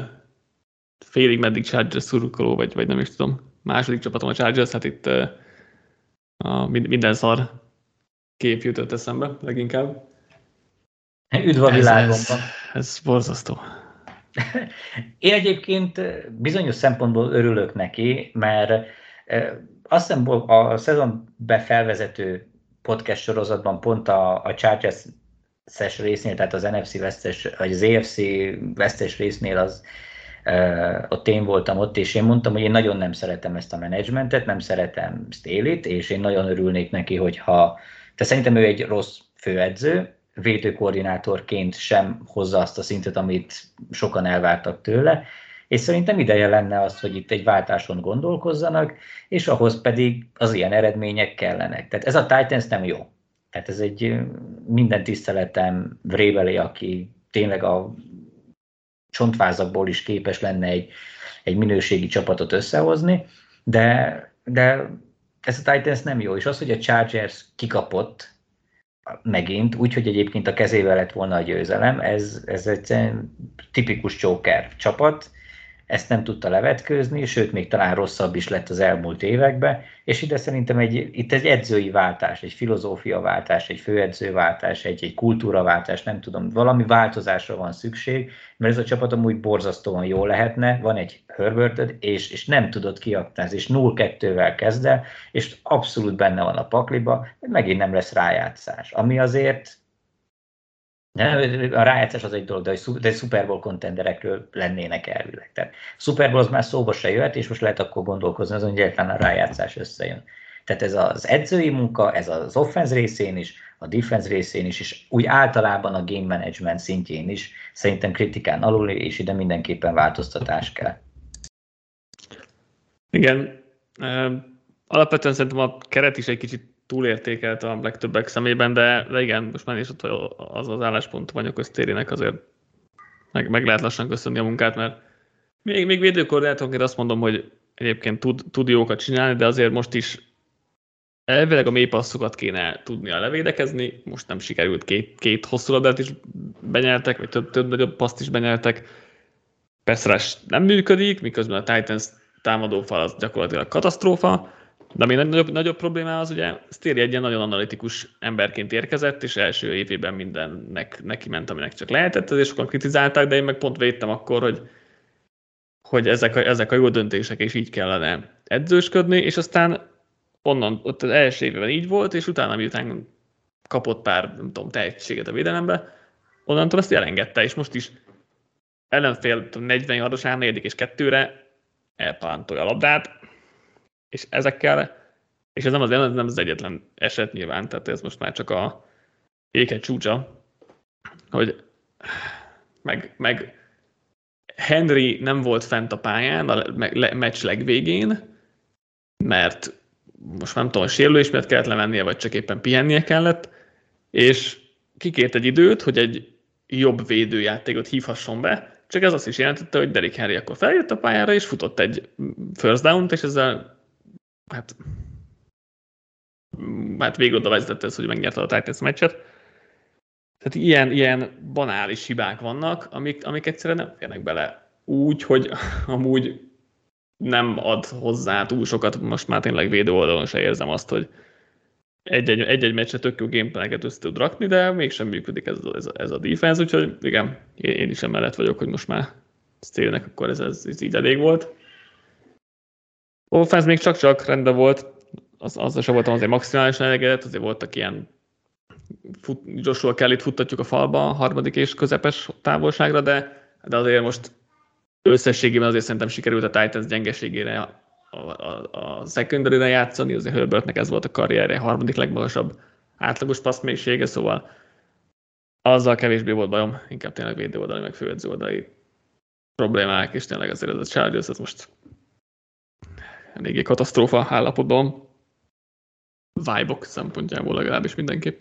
Speaker 1: félig meddig Chargers szurkoló, vagy, vagy nem is tudom, második csapatom a Chargers, hát itt uh, a minden szar kép jutott eszembe leginkább.
Speaker 2: Üdv a világomban. Ez,
Speaker 1: ez borzasztó.
Speaker 2: Én egyébként bizonyos szempontból örülök neki, mert azt hiszem a szezon befelvezető podcast sorozatban pont a, a Chargers szes résznél, tehát az NFC vesztes, vagy az EFC vesztes résznél az, uh, ott én voltam ott, és én mondtam, hogy én nagyon nem szeretem ezt a menedzsmentet, nem szeretem Staley-t, és én nagyon örülnék neki, hogyha, te szerintem ő egy rossz főedző, védőkoordinátorként sem hozza azt a szintet, amit sokan elvártak tőle, és szerintem ideje lenne az, hogy itt egy váltáson gondolkozzanak, és ahhoz pedig az ilyen eredmények kellenek. Tehát ez a Titans nem jó. Tehát ez egy minden tiszteletem Vrébeli, aki tényleg a csontvázakból is képes lenne egy, egy minőségi csapatot összehozni, de, de ez a Titans nem jó, és az, hogy a Chargers kikapott, megint, úgyhogy egyébként a kezével lett volna a győzelem, ez, ez egy tipikus Joker csapat, ezt nem tudta levetkőzni, sőt, még talán rosszabb is lett az elmúlt években, és ide szerintem egy, itt egy edzői váltás, egy filozófia váltás, egy főedzőváltás, egy, egy kultúraváltás, nem tudom, valami változásra van szükség, mert ez a csapat amúgy borzasztóan jó lehetne, van egy Herberted, és, és nem tudod kiaktázni, és 0-2-vel kezd el, és abszolút benne van a pakliba, megint nem lesz rájátszás, ami azért a rájátszás az egy dolog, de, de egy Super Bowl kontenderekről lennének elvileg. Tehát Super Bowl az már szóba se jöhet, és most lehet akkor gondolkozni azon, hogy egyáltalán a rájátszás összejön. Tehát ez az edzői munka, ez az offense részén is, a defense részén is, és úgy általában a game management szintjén is szerintem kritikán alul, és ide mindenképpen változtatás kell.
Speaker 1: Igen. Alapvetően szerintem a keret is egy kicsit túlértékelt a legtöbbek szemében, de, de igen, most már is ott az az álláspont vagy a köztérének azért meg, meg lehet lassan köszönni a munkát, mert még, még védőkoordinátorként azt mondom, hogy egyébként tud, tud jókat csinálni, de azért most is elvileg a mély passzokat kéne tudnia levédekezni, most nem sikerült, két, két hosszú labdát is benyeltek, vagy több, több nagyobb paszt is benyeltek. Persze nem működik, miközben a Titans támadófal az gyakorlatilag katasztrófa, de ami nagyobb, nagyobb probléma az, ugye Stéri egy ilyen nagyon analitikus emberként érkezett, és első évében mindennek neki ment, aminek csak lehetett, és sokan kritizálták, de én meg pont védtem akkor, hogy, hogy ezek, a, ezek a jó döntések, és így kellene edzősködni, és aztán onnan, ott az első évben így volt, és utána miután kapott pár, nem tudom, tehetséget a védelembe, onnantól ezt elengedte, és most is ellenfél 40 yardos áll, negyedik és kettőre elpántolja a labdát, és ezekkel, és ez nem az, nem az egyetlen eset nyilván, tehát ez most már csak a éket csúcsa, hogy meg, meg Henry nem volt fent a pályán a meccs legvégén, mert most nem tudom, sérülés miatt kellett lemennie, vagy csak éppen pihennie kellett, és kikért egy időt, hogy egy jobb védőjátékot hívhasson be, csak ez azt is jelentette, hogy Derek Henry akkor feljött a pályára, és futott egy first down-t, és ezzel hát, hát végül oda vezetett ez, hogy megnyerte a Titans meccset. Tehát ilyen, ilyen banális hibák vannak, amik, amik egyszerűen nem férnek bele úgy, hogy amúgy nem ad hozzá túl sokat, most már tényleg védő oldalon se érzem azt, hogy egy-egy, egy-egy meccset tök jó gameplaneket össze tud rakni, de mégsem működik ez, ez, ez a defense, úgyhogy igen, én is emellett vagyok, hogy most már célnek akkor ez, ez, ez így elég volt. Offense még csak-csak rendben volt, az, azzal sem voltam azért maximálisan elégedett, azért voltak ilyen fut, Joshua Kelly-t futtatjuk a falba a harmadik és közepes távolságra, de, de azért most összességében azért szerintem sikerült a Titans gyengeségére a, a, a secondary játszani, azért Herbertnek ez volt a karrierje, a harmadik legmagasabb átlagos passzmélysége, szóval azzal kevésbé volt bajom, inkább tényleg védő oldali, meg főedző oldali problémák, és tényleg azért ez a Chargers, ez most eléggé katasztrófa állapotban vibe szempontjából legalábbis mindenképp.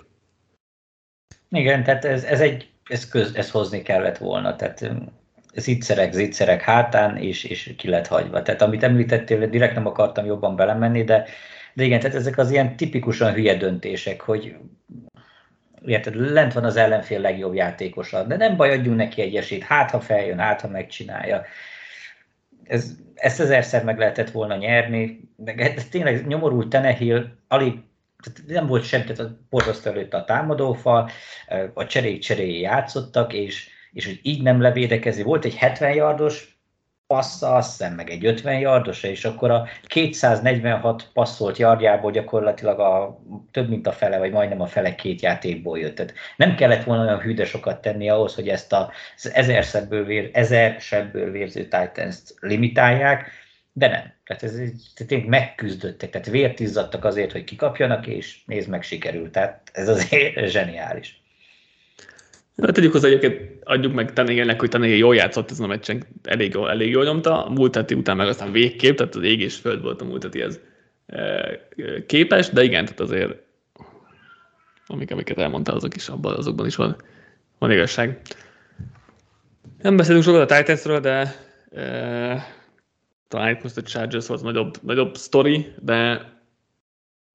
Speaker 2: Igen, tehát ez, ez egy, ez, köz, ez hozni kellett volna, tehát zicserek, zicserek hátán, és, és ki lett hagyva. Tehát amit említettél, direkt nem akartam jobban belemenni, de, de igen, tehát ezek az ilyen tipikusan hülye döntések, hogy érted, lent van az ellenfél legjobb játékosa, de nem baj, adjunk neki egy esélyt, hát ha feljön, hát ha megcsinálja. Ez, ezt ezerszer meg lehetett volna nyerni, de tényleg nyomorult Tenehill, alig nem volt sem, tehát borzasztó előtt a támadófal, a cserék cseréjé játszottak, és és hogy így nem levédekezni. Volt egy 70 yardos passza, azt hiszem, meg egy 50 yardosa, és akkor a 246 passzolt yardjából gyakorlatilag a, több mint a fele, vagy majdnem a fele két játékból jött. Tehát nem kellett volna olyan hűde sokat tenni ahhoz, hogy ezt az ezerszebből, vér, ezer vérző Titans-t limitálják, de nem. Tehát ez tehát megküzdöttek, tehát vért izzadtak azért, hogy kikapjanak, és nézd meg, sikerült. Tehát ez azért zseniális.
Speaker 1: Na, tegyük hozzá egyébként, adjuk meg Tannehill-nek, hogy Tannehill jól játszott ezen a meccsen, elég, elég jól nyomta, a múlt heti után meg aztán végképp, tehát az ég és föld volt a múlt ez képes, de igen, tehát azért amik, amiket elmondtál, azok is abban, azokban is van, van igazság. Nem beszélünk sokat a Titansről, de e, talán itt most a Chargers volt nagyobb, nagyobb sztori, de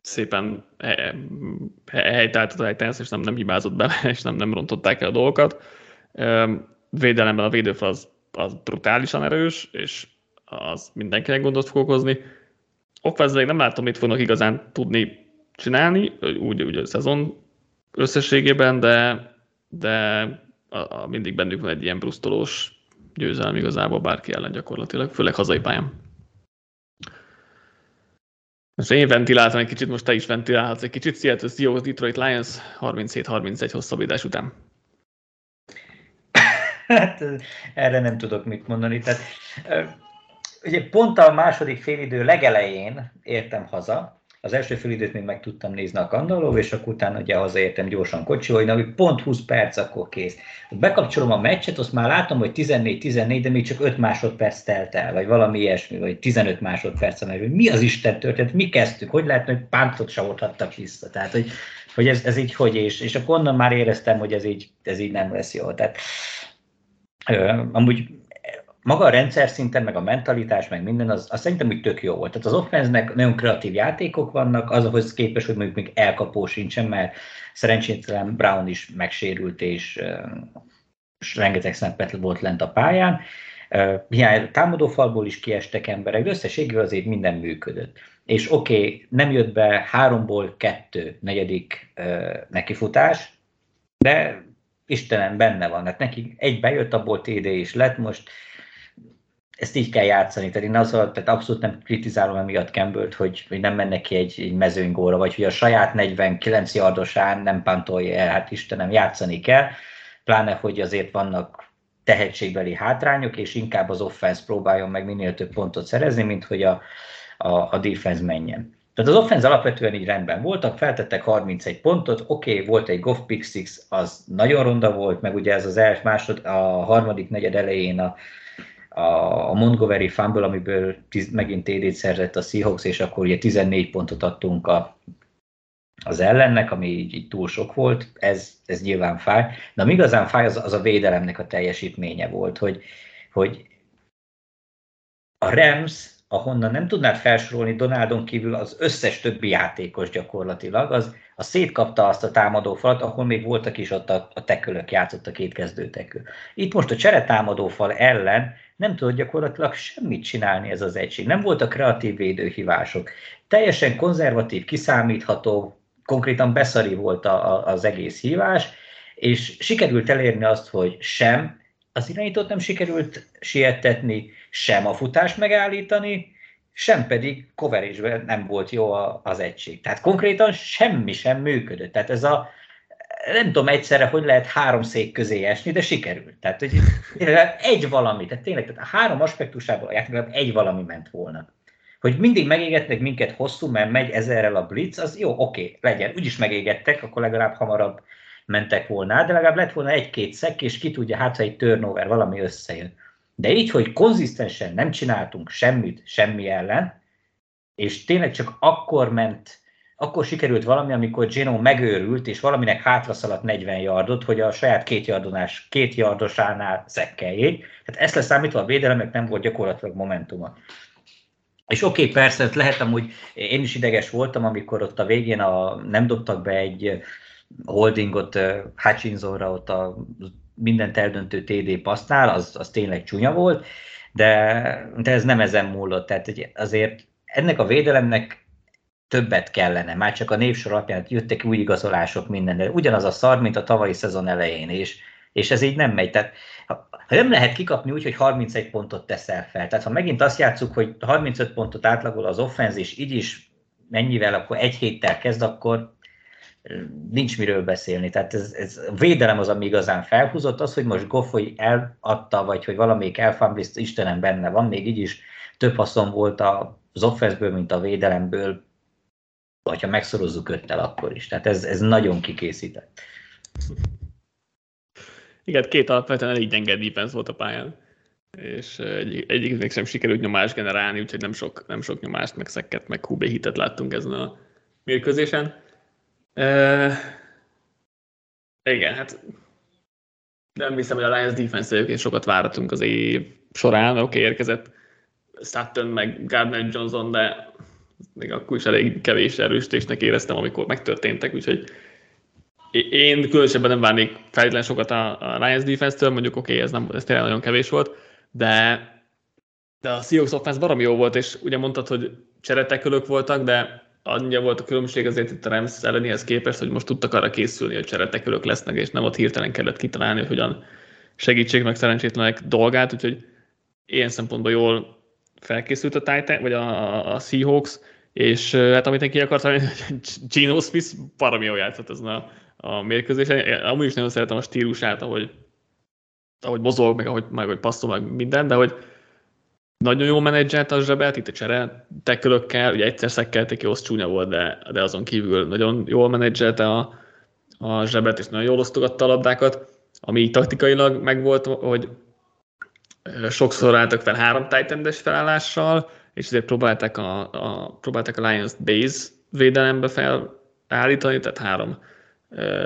Speaker 1: szépen helytált a Titans, és nem, nem hibázott bele, és nem, nem rontották el a dolgokat. Védelemben a védőfal az, az brutálisan erős, és az mindenkinek gondot fog okozni. Offense nem látom, mit fognak igazán tudni csinálni, úgy, úgy a szezon összességében, de, de a, a, mindig bennük van egy ilyen brusztolós győzelem igazából bárki ellen gyakorlatilag, főleg hazai pályán. Most én ventiláltam egy kicsit, most te is ventilálhatsz egy kicsit. Seattle Seahawks Detroit Lions 37-31 hosszabbítás után.
Speaker 2: Hát erre nem tudok mit mondani. Tehát, ugye pont a második félidő legelején értem haza, az első félidőt még meg tudtam nézni a kandalló, és akkor utána ugye hazaértem gyorsan kocsival, hogy pont 20 perc, akkor kész. Bekapcsolom a meccset, azt már látom, hogy 14-14, de még csak 5 másodperc telt el, vagy valami ilyesmi, vagy 15 másodperc, mert mi az Isten történt, mi kezdtük, hogy lehet, hogy pántot sem adtak vissza. Tehát, hogy, hogy ez, ez így hogy, és, és akkor onnan már éreztem, hogy ez így, ez így nem lesz jó. Tehát, amúgy maga a rendszer szinten, meg a mentalitás, meg minden, az, az szerintem úgy tök jó volt. Tehát az offenznek nagyon kreatív játékok vannak, azhoz képest, hogy mondjuk még elkapó sincsen, mert szerencsétlen Brown is megsérült, és, és rengeteg snappet volt lent a pályán. Hiány támadófalból is kiestek emberek, de összességében azért minden működött. És oké, okay, nem jött be háromból kettő negyedik nekifutás, de Istenem benne van, hát neki egy bejött, abból TD is lett, most ezt így kell játszani. Tehát én azzal, tehát abszolút nem kritizálom emiatt Campbell-t, hogy, hogy nem menne ki egy, egy mezőnygóra, vagy hogy a saját 49 yardosán nem pantolja el, hát Istenem, játszani kell, pláne, hogy azért vannak tehetségbeli hátrányok, és inkább az offense próbáljon meg minél több pontot szerezni, mint hogy a, a, a defense menjen. Tehát az offense alapvetően így rendben voltak, feltettek 31 pontot, oké, okay, volt egy Goff pick six, az nagyon ronda volt, meg ugye ez az els másod, a harmadik negyed elején a, a Montgomery fumble, amiből tiz, megint TD-t szerzett a Seahawks, és akkor ugye 14 pontot adtunk a, az ellennek, ami így, így túl sok volt, ez, ez nyilván fáj. De ami igazán fáj, az, az a védelemnek a teljesítménye volt, hogy, hogy a Rams ahonnan nem tudnád felsorolni Donaldon kívül az összes többi játékos gyakorlatilag, az, az szétkapta azt a támadó falat, ahol még voltak is ott a, a tekölök, játszott a két kezdő. Itt most a csere támadó fal ellen nem tudott gyakorlatilag semmit csinálni ez az egység. Nem voltak kreatív védőhívások. Teljesen konzervatív, kiszámítható, konkrétan beszari volt a, a, az egész hívás, és sikerült elérni azt, hogy sem az irányítót nem sikerült siettetni, sem a futást megállítani, sem pedig coverage nem volt jó az egység. Tehát konkrétan semmi sem működött. Tehát ez a, nem tudom egyszerre, hogy lehet három szék közé esni, de sikerült. Tehát hogy egy valami, tehát tényleg tehát a három aspektusából a egy valami ment volna. Hogy mindig megégetnek minket hosszú, mert megy ezerrel a blitz, az jó, oké, legyen. Úgyis megégettek, akkor legalább hamarabb mentek volna, de legalább lett volna egy-két szek, és ki tudja, hát ha egy turnover, valami összejön. De így, hogy konzisztensen nem csináltunk semmit semmi ellen, és tényleg csak akkor ment, akkor sikerült valami, amikor Geno megőrült, és valaminek hátra szaladt 40 yardot, hogy a saját két, yardonás, két yardosánál szekkeljék. Tehát ezt leszámítva a védelemek nem volt gyakorlatilag momentuma. És oké, okay, persze, lehet amúgy, én is ideges voltam, amikor ott a végén a, nem dobtak be egy holdingot Hutchinsonra ott a mindent eldöntő TD passznál, az, az tényleg csúnya volt, de, de ez nem ezen múlott. Tehát azért ennek a védelemnek többet kellene, már csak a névsor alapján jöttek új igazolások minden, de ugyanaz a szar, mint a tavalyi szezon elején, és, és ez így nem megy. Tehát ha nem lehet kikapni úgy, hogy 31 pontot teszel fel, tehát ha megint azt játszuk, hogy 35 pontot átlagol az offenz, és így is mennyivel, akkor egy héttel kezd, akkor nincs miről beszélni. Tehát ez, ez a védelem az, ami igazán felhúzott, az, hogy most Goffoy eladta, vagy hogy valamelyik elfambliszt Istenem benne van, még így is több haszon volt az offenszből, mint a védelemből, vagy ha megszorozzuk öttel, akkor is. Tehát ez, ez nagyon kikészített.
Speaker 1: Igen, két alapvetően elég gyenge defense volt a pályán, és egy, egyik még sem sikerült nyomást generálni, úgyhogy nem sok, nem sok nyomást, meg szekket, meg QB hitet láttunk ezen a mérkőzésen. Uh, igen, hát nem hiszem, hogy a Lions defense egyébként sokat váratunk az év során, oké, okay, érkezett Sutton meg Gardner Johnson, de még akkor is elég kevés erősítésnek éreztem, amikor megtörténtek, úgyhogy én különösebben nem várnék feltétlenül sokat a, Lions defense-től, mondjuk oké, okay, ez, nem, ez tényleg nagyon kevés volt, de, de a Seahawks offense baromi jó volt, és ugye mondtad, hogy cseretekölök voltak, de annyi volt a különbség azért itt a Rams ellenihez képest, hogy most tudtak arra készülni, hogy cseretekülök lesznek, és nem ott hirtelen kellett kitalálni, hogy hogyan segítsék meg szerencsétlenek dolgát, úgyhogy ilyen szempontból jól felkészült a Titan, vagy a, a Seahawks, és hát amit én ki akartam, (laughs) Gino Smith baromi jól játszott ezen a, a mérkőzésen. Én amúgy is nagyon szeretem a stílusát, ahogy, ahogy mozog, meg ahogy, meg ahogy passzol, meg minden, de hogy nagyon jól menedzselt a zsebet, itt a csere tekölökkel, ugye egyszer szekkelték, jó, az csúnya volt, de, de azon kívül nagyon jól menedzselte a, a zsebet, és nagyon jól osztogatta a labdákat, ami taktikailag megvolt, hogy sokszor álltak fel három titan felállással, és ezért próbálták a, a, próbálták a Lions base védelembe felállítani, tehát három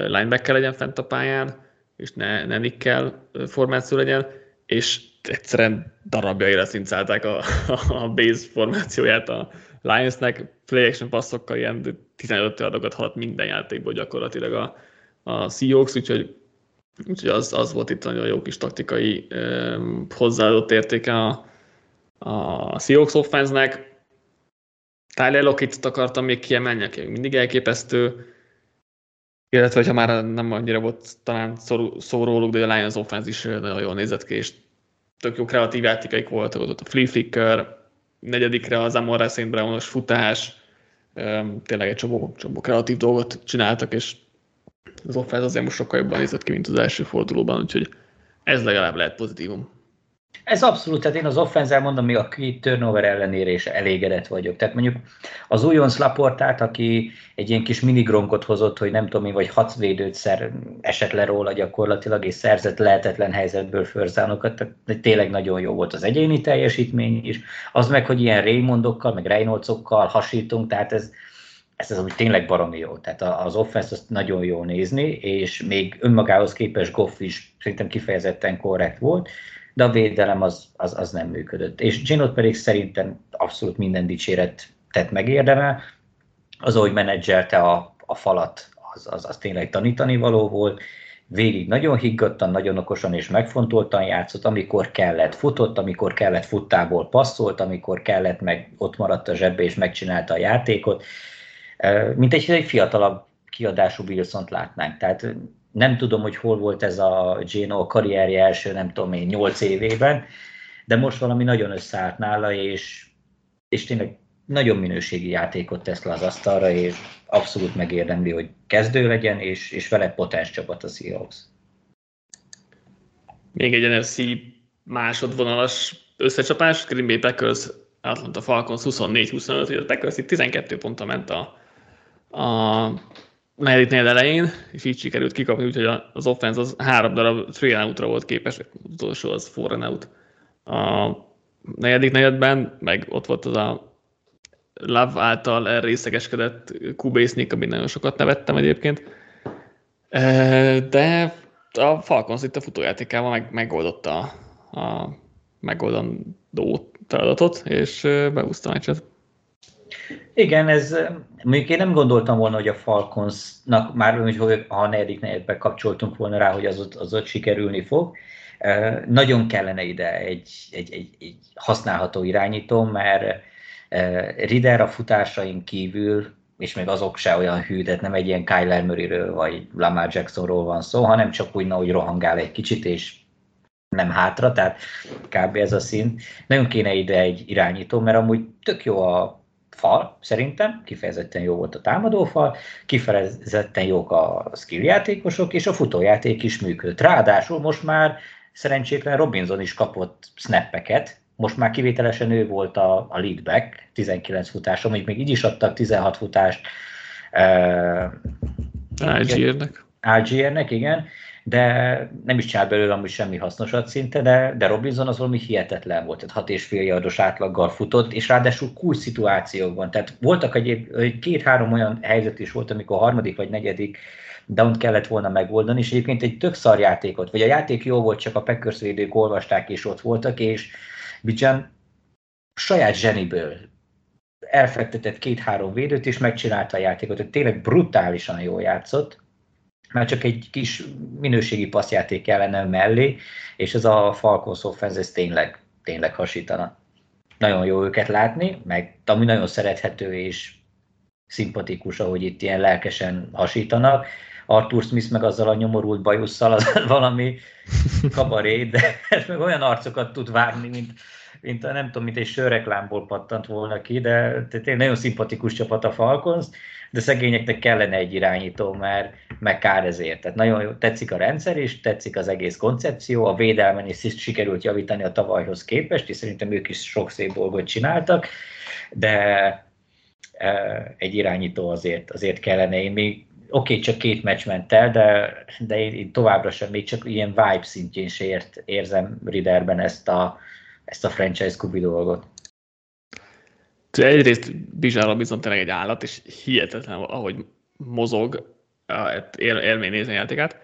Speaker 1: linebacker legyen fent a pályán, és ne, ne nickel formáció legyen, és egyszerűen darabjaira szincálták a, a base formációját a Lionsnek, play action passzokkal ilyen 15 adokat haladt minden játékból gyakorlatilag a, a Seahawks, úgyhogy, úgyhogy az, az volt itt nagyon jó kis taktikai um, hozzáadott értéke a, a Seahawks offense-nek. Tyler Lockett akartam még kiemelni, aki mindig elképesztő, illetve ha már nem annyira volt talán szó, szó róluk, de a Lions offense is nagyon jól nézett ki, és tök jó kreatív játékaik voltak, ott a Flea Flicker, negyedikre az Amon St. Brownos futás, tényleg egy csomó, csomó kreatív dolgot csináltak, és az offense azért most sokkal jobban nézett ki, mint az első fordulóban, úgyhogy ez legalább lehet pozitívum.
Speaker 2: Ez abszolút, tehát én az offenzel mondom, még a két turnover ellenére is elégedett vagyok. Tehát mondjuk az újonc Laportát, aki egy ilyen kis minigronkot hozott, hogy nem tudom én, vagy hat védőt szer, esett le róla gyakorlatilag, és szerzett lehetetlen helyzetből förzánokat, tehát tényleg nagyon jó volt az egyéni teljesítmény is. Az meg, hogy ilyen Raymondokkal, meg Reynoldsokkal hasítunk, tehát ez, ez az úgy tényleg baromi jó. Tehát az offense azt nagyon jó nézni, és még önmagához képest Goff is szerintem kifejezetten korrekt volt de a védelem az, az, az nem működött. És Ginot pedig szerintem abszolút minden dicséret tett megérdemel. Az, ahogy menedzselte a, a falat, az, az, az tényleg tanítani való volt. Végig nagyon higgadtan, nagyon okosan és megfontoltan játszott, amikor kellett futott, amikor kellett futtából passzolt, amikor kellett meg ott maradt a zsebbe és megcsinálta a játékot. Mint egy, egy fiatalabb kiadású wilson látnánk. Tehát nem tudom, hogy hol volt ez a Gino karrierje első, nem tudom én, 8 évében, de most valami nagyon összeállt nála, és, és tényleg nagyon minőségi játékot tesz le az asztalra, és abszolút megérdemli, hogy kezdő legyen, és, és vele potens csapat a Seahawks.
Speaker 1: Még egy NFC másodvonalas összecsapás, Green Bay Packers, Atlanta Falcons 24-25, a Packers itt 12 pontra ment a, a negyediknél elején, és így sikerült kikapni, úgyhogy az offense az három darab three outra volt képes, az utolsó az four and out. A negyedik negyedben, meg ott volt az a Love által elrészegeskedett Kubésznik, amit nagyon sokat nevettem egyébként. De a Falcons itt a futójátékával meg, megoldotta a, a megoldandó feladatot, és beúszta a meccset.
Speaker 2: Igen, ez mondjuk én nem gondoltam volna, hogy a Falconsnak már, hogy a negyedik negyedbe kapcsoltunk volna rá, hogy az ott, az ott sikerülni fog. Nagyon kellene ide egy, egy, egy, egy használható irányító, mert Rider a futásain kívül, és még azok se olyan hű, tehát nem egy ilyen Kyler Murrayről vagy Lamar Jacksonról van szó, hanem csak úgy, hogy rohangál egy kicsit, és nem hátra, tehát kb. ez a szín. Nagyon kéne ide egy irányító, mert amúgy tök jó a fal, szerintem, kifejezetten jó volt a támadófal, kifejezetten jók a skill játékosok, és a futójáték is működött. Ráadásul most már szerencsétlen Robinson is kapott snappeket, most már kivételesen ő volt a, a leadback, 19 futás, amíg még így is adtak 16 futást. Uh,
Speaker 1: Algiernek.
Speaker 2: Algiernek, igen de nem is csinál belőle amúgy semmi hasznosat szinte, de, de Robinson az valami hihetetlen volt, tehát hat és fél yardos átlaggal futott, és ráadásul kulcs szituációkban, tehát voltak egy, két-három olyan helyzet is volt, amikor harmadik vagy negyedik down kellett volna megoldani, és egyébként egy tök szar játékot, vagy a játék jó volt, csak a Packers védők olvasták, és ott voltak, és Bijan saját zseniből elfektetett két-három védőt, és megcsinálta a játékot, hogy tényleg brutálisan jól játszott, már csak egy kis minőségi passzjáték kellene mellé, és ez a Falcons offense ez tényleg, tényleg hasítana. Nagyon jó őket látni, meg ami nagyon szerethető és szimpatikus, ahogy itt ilyen lelkesen hasítanak. Arthur Smith meg azzal a nyomorult bajusszal az (laughs) valami kabaré, de ez meg olyan arcokat tud vágni, mint, mint nem tudom, mint egy sörreklámból pattant volna ki, de tényleg nagyon szimpatikus csapat a Falcons, de szegényeknek kellene egy irányító, mert meg kár ezért. Tehát nagyon tetszik a rendszer is, tetszik az egész koncepció, a védelmen is sikerült javítani a tavalyhoz képest, és szerintem ők is sok szép dolgot csináltak, de e, egy irányító azért, azért kellene. Én még oké, okay, csak két meccs ment el, de, de én, én továbbra sem, még csak ilyen vibe szintjén se ért, érzem Riderben ezt a, ezt a franchise kubi dolgot.
Speaker 1: Egyrészt Bizsár Robinson tényleg egy állat, és hihetetlen, ahogy mozog, él, élmény nézni a játékát.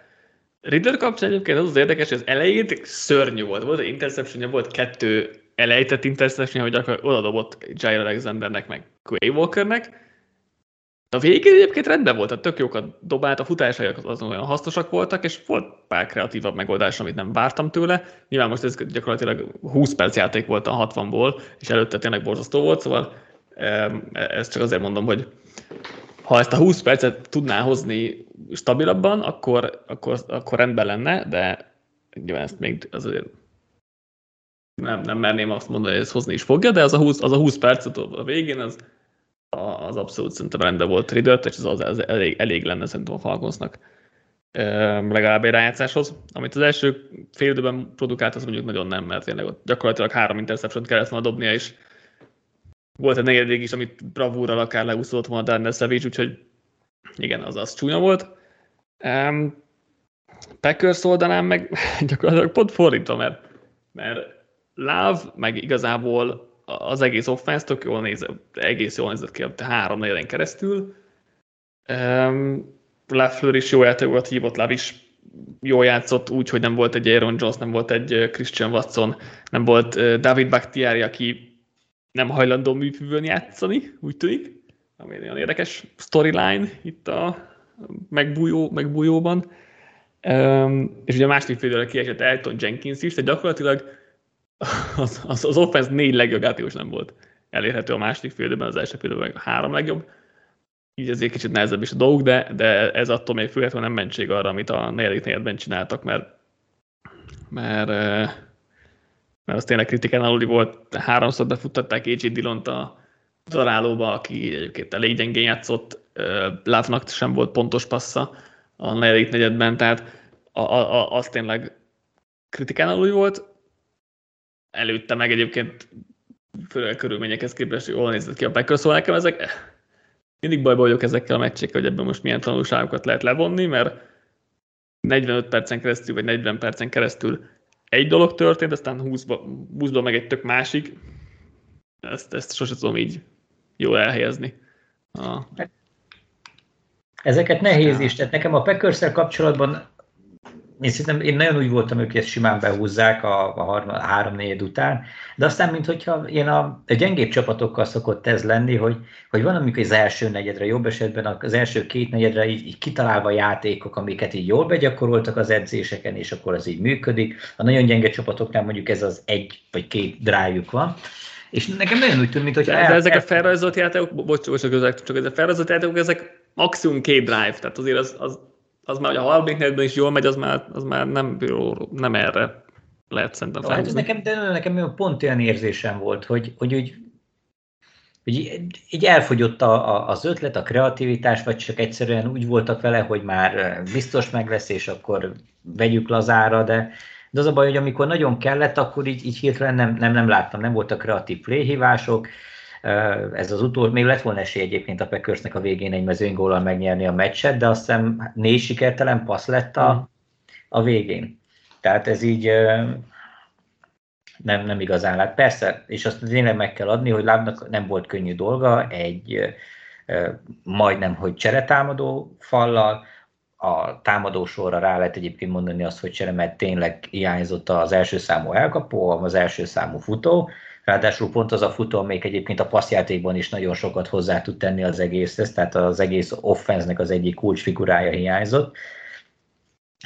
Speaker 1: Ridder kapcsán egyébként az az érdekes, hogy az elején szörnyű volt. Volt egy interception volt kettő elejtett interception hogy akkor oda dobott Jair Alexandernek, meg Quay Walkernek. A végén egyébként rendben volt, a tök jókat dobált, a futásai az olyan hasznosak voltak, és volt pár kreatívabb megoldás, amit nem vártam tőle. Nyilván most ez gyakorlatilag 20 perc játék volt a 60-ból, és előtte tényleg borzasztó volt, szóval ezt csak azért mondom, hogy ha ezt a 20 percet tudná hozni stabilabban, akkor, akkor, akkor rendben lenne, de nyilván ezt még azért nem, nem merném azt mondani, hogy ezt hozni is fogja, de az a 20, az a 20 percet a végén, az, az abszolút szerintem rendben volt Riddle, és az, az, az elég, elég lenne szerintem a Falconsnak legalább egy rájátszáshoz. Amit az első fél időben produkált, az mondjuk nagyon nem, mert tényleg ott gyakorlatilag három interception kellett volna dobnia, és volt egy negyedik is, amit bravúrral akár leúszott volna Darnell Savage, úgyhogy igen, az az csúnya volt. Um, Packers oldalán meg (laughs) gyakorlatilag pont fordítva, mert, mert Love meg igazából az egész offense tök jól nézett, egész jól nézett ki a három negyen keresztül. Um, Lafleur is jó játékokat hívott, Love is jól játszott úgy, hogy nem volt egy Aaron Jones, nem volt egy Christian Watson, nem volt David Bakhtiari, aki nem hajlandó műfűvön játszani, úgy tűnik, ami egy nagyon érdekes storyline itt a megbújó, megbújóban. Um, és ugye a második félőre kiesett Elton Jenkins is, tehát gyakorlatilag (laughs) az, az, az offense négy legjobb játékos nem volt elérhető a második félidőben, az első félidőben a három legjobb. Így ezért kicsit nehezebb is a dolog, de, de ez attól még függetlenül nem mentség arra, amit a negyedik negyedben csináltak, mert, mert mert az tényleg kritikán aluli volt, háromszor befuttatták AJ Dillont a darálóba, aki egyébként elég gyengén játszott, Lávnak sem volt pontos passza a negyedik negyedben, tehát a, a, a, az tényleg kritikán aluli volt. Előtte meg egyébként főleg körülményekhez képest jól nézett ki a Packers, szóval nekem ezek mindig bajba vagyok ezekkel a meccsekkel, hogy ebben most milyen tanulságokat lehet levonni, mert 45 percen keresztül, vagy 40 percen keresztül egy dolog történt, aztán 20-ba, 20 meg egy tök másik. Ezt, ezt sose tudom így jól elhelyezni. A...
Speaker 2: Ezeket nehéz is, tehát nekem a packers kapcsolatban én szerintem én nagyon úgy voltam, hogy ezt simán behúzzák a, a három négy után, de aztán, mint hogyha ilyen a, a gyengébb csapatokkal szokott ez lenni, hogy, hogy van, amikor az első negyedre, jobb esetben az első két negyedre így, így kitalálva játékok, amiket így jól begyakoroltak az edzéseken, és akkor az így működik. A nagyon gyenge csapatoknál mondjuk ez az egy vagy két drájuk van. És nekem nagyon úgy tűnt, hogy
Speaker 1: de, el, de ezek el... a felrajzolt játékok, bocs, bocs, bocs, csak ezek a felrajzolt játékok, ezek maximum két drive, tehát azért az, az az már, hogy a harmadik negyedben is jól megy, az már, az már nem, jó, nem erre lehet szerintem
Speaker 2: hát ez nekem, de nekem pont olyan érzésem volt, hogy, hogy úgy, hogy így elfogyott a, a, az ötlet, a kreativitás, vagy csak egyszerűen úgy voltak vele, hogy már biztos meg lesz, és akkor vegyük lazára, de, de az a baj, hogy amikor nagyon kellett, akkor így, így hirtelen nem, nem, nem láttam, nem voltak kreatív playhívások, ez az utolsó, még lett volna esély egyébként a Packersnek a végén egy mezőnygólal megnyerni a meccset, de azt hiszem négy sikertelen passz lett a, mm. a végén. Tehát ez így nem, nem igazán lát. Persze, és azt tényleg meg kell adni, hogy Lábnak nem volt könnyű dolga, egy majdnem, hogy cseretámadó fallal, a támadó sorra rá lehet egyébként mondani azt, hogy csere, mert tényleg hiányzott az első számú elkapó, az első számú futó, Ráadásul pont az a futó, még egyébként a passzjátékban is nagyon sokat hozzá tud tenni az egészhez, tehát az egész offense az egyik kulcsfigurája hiányzott.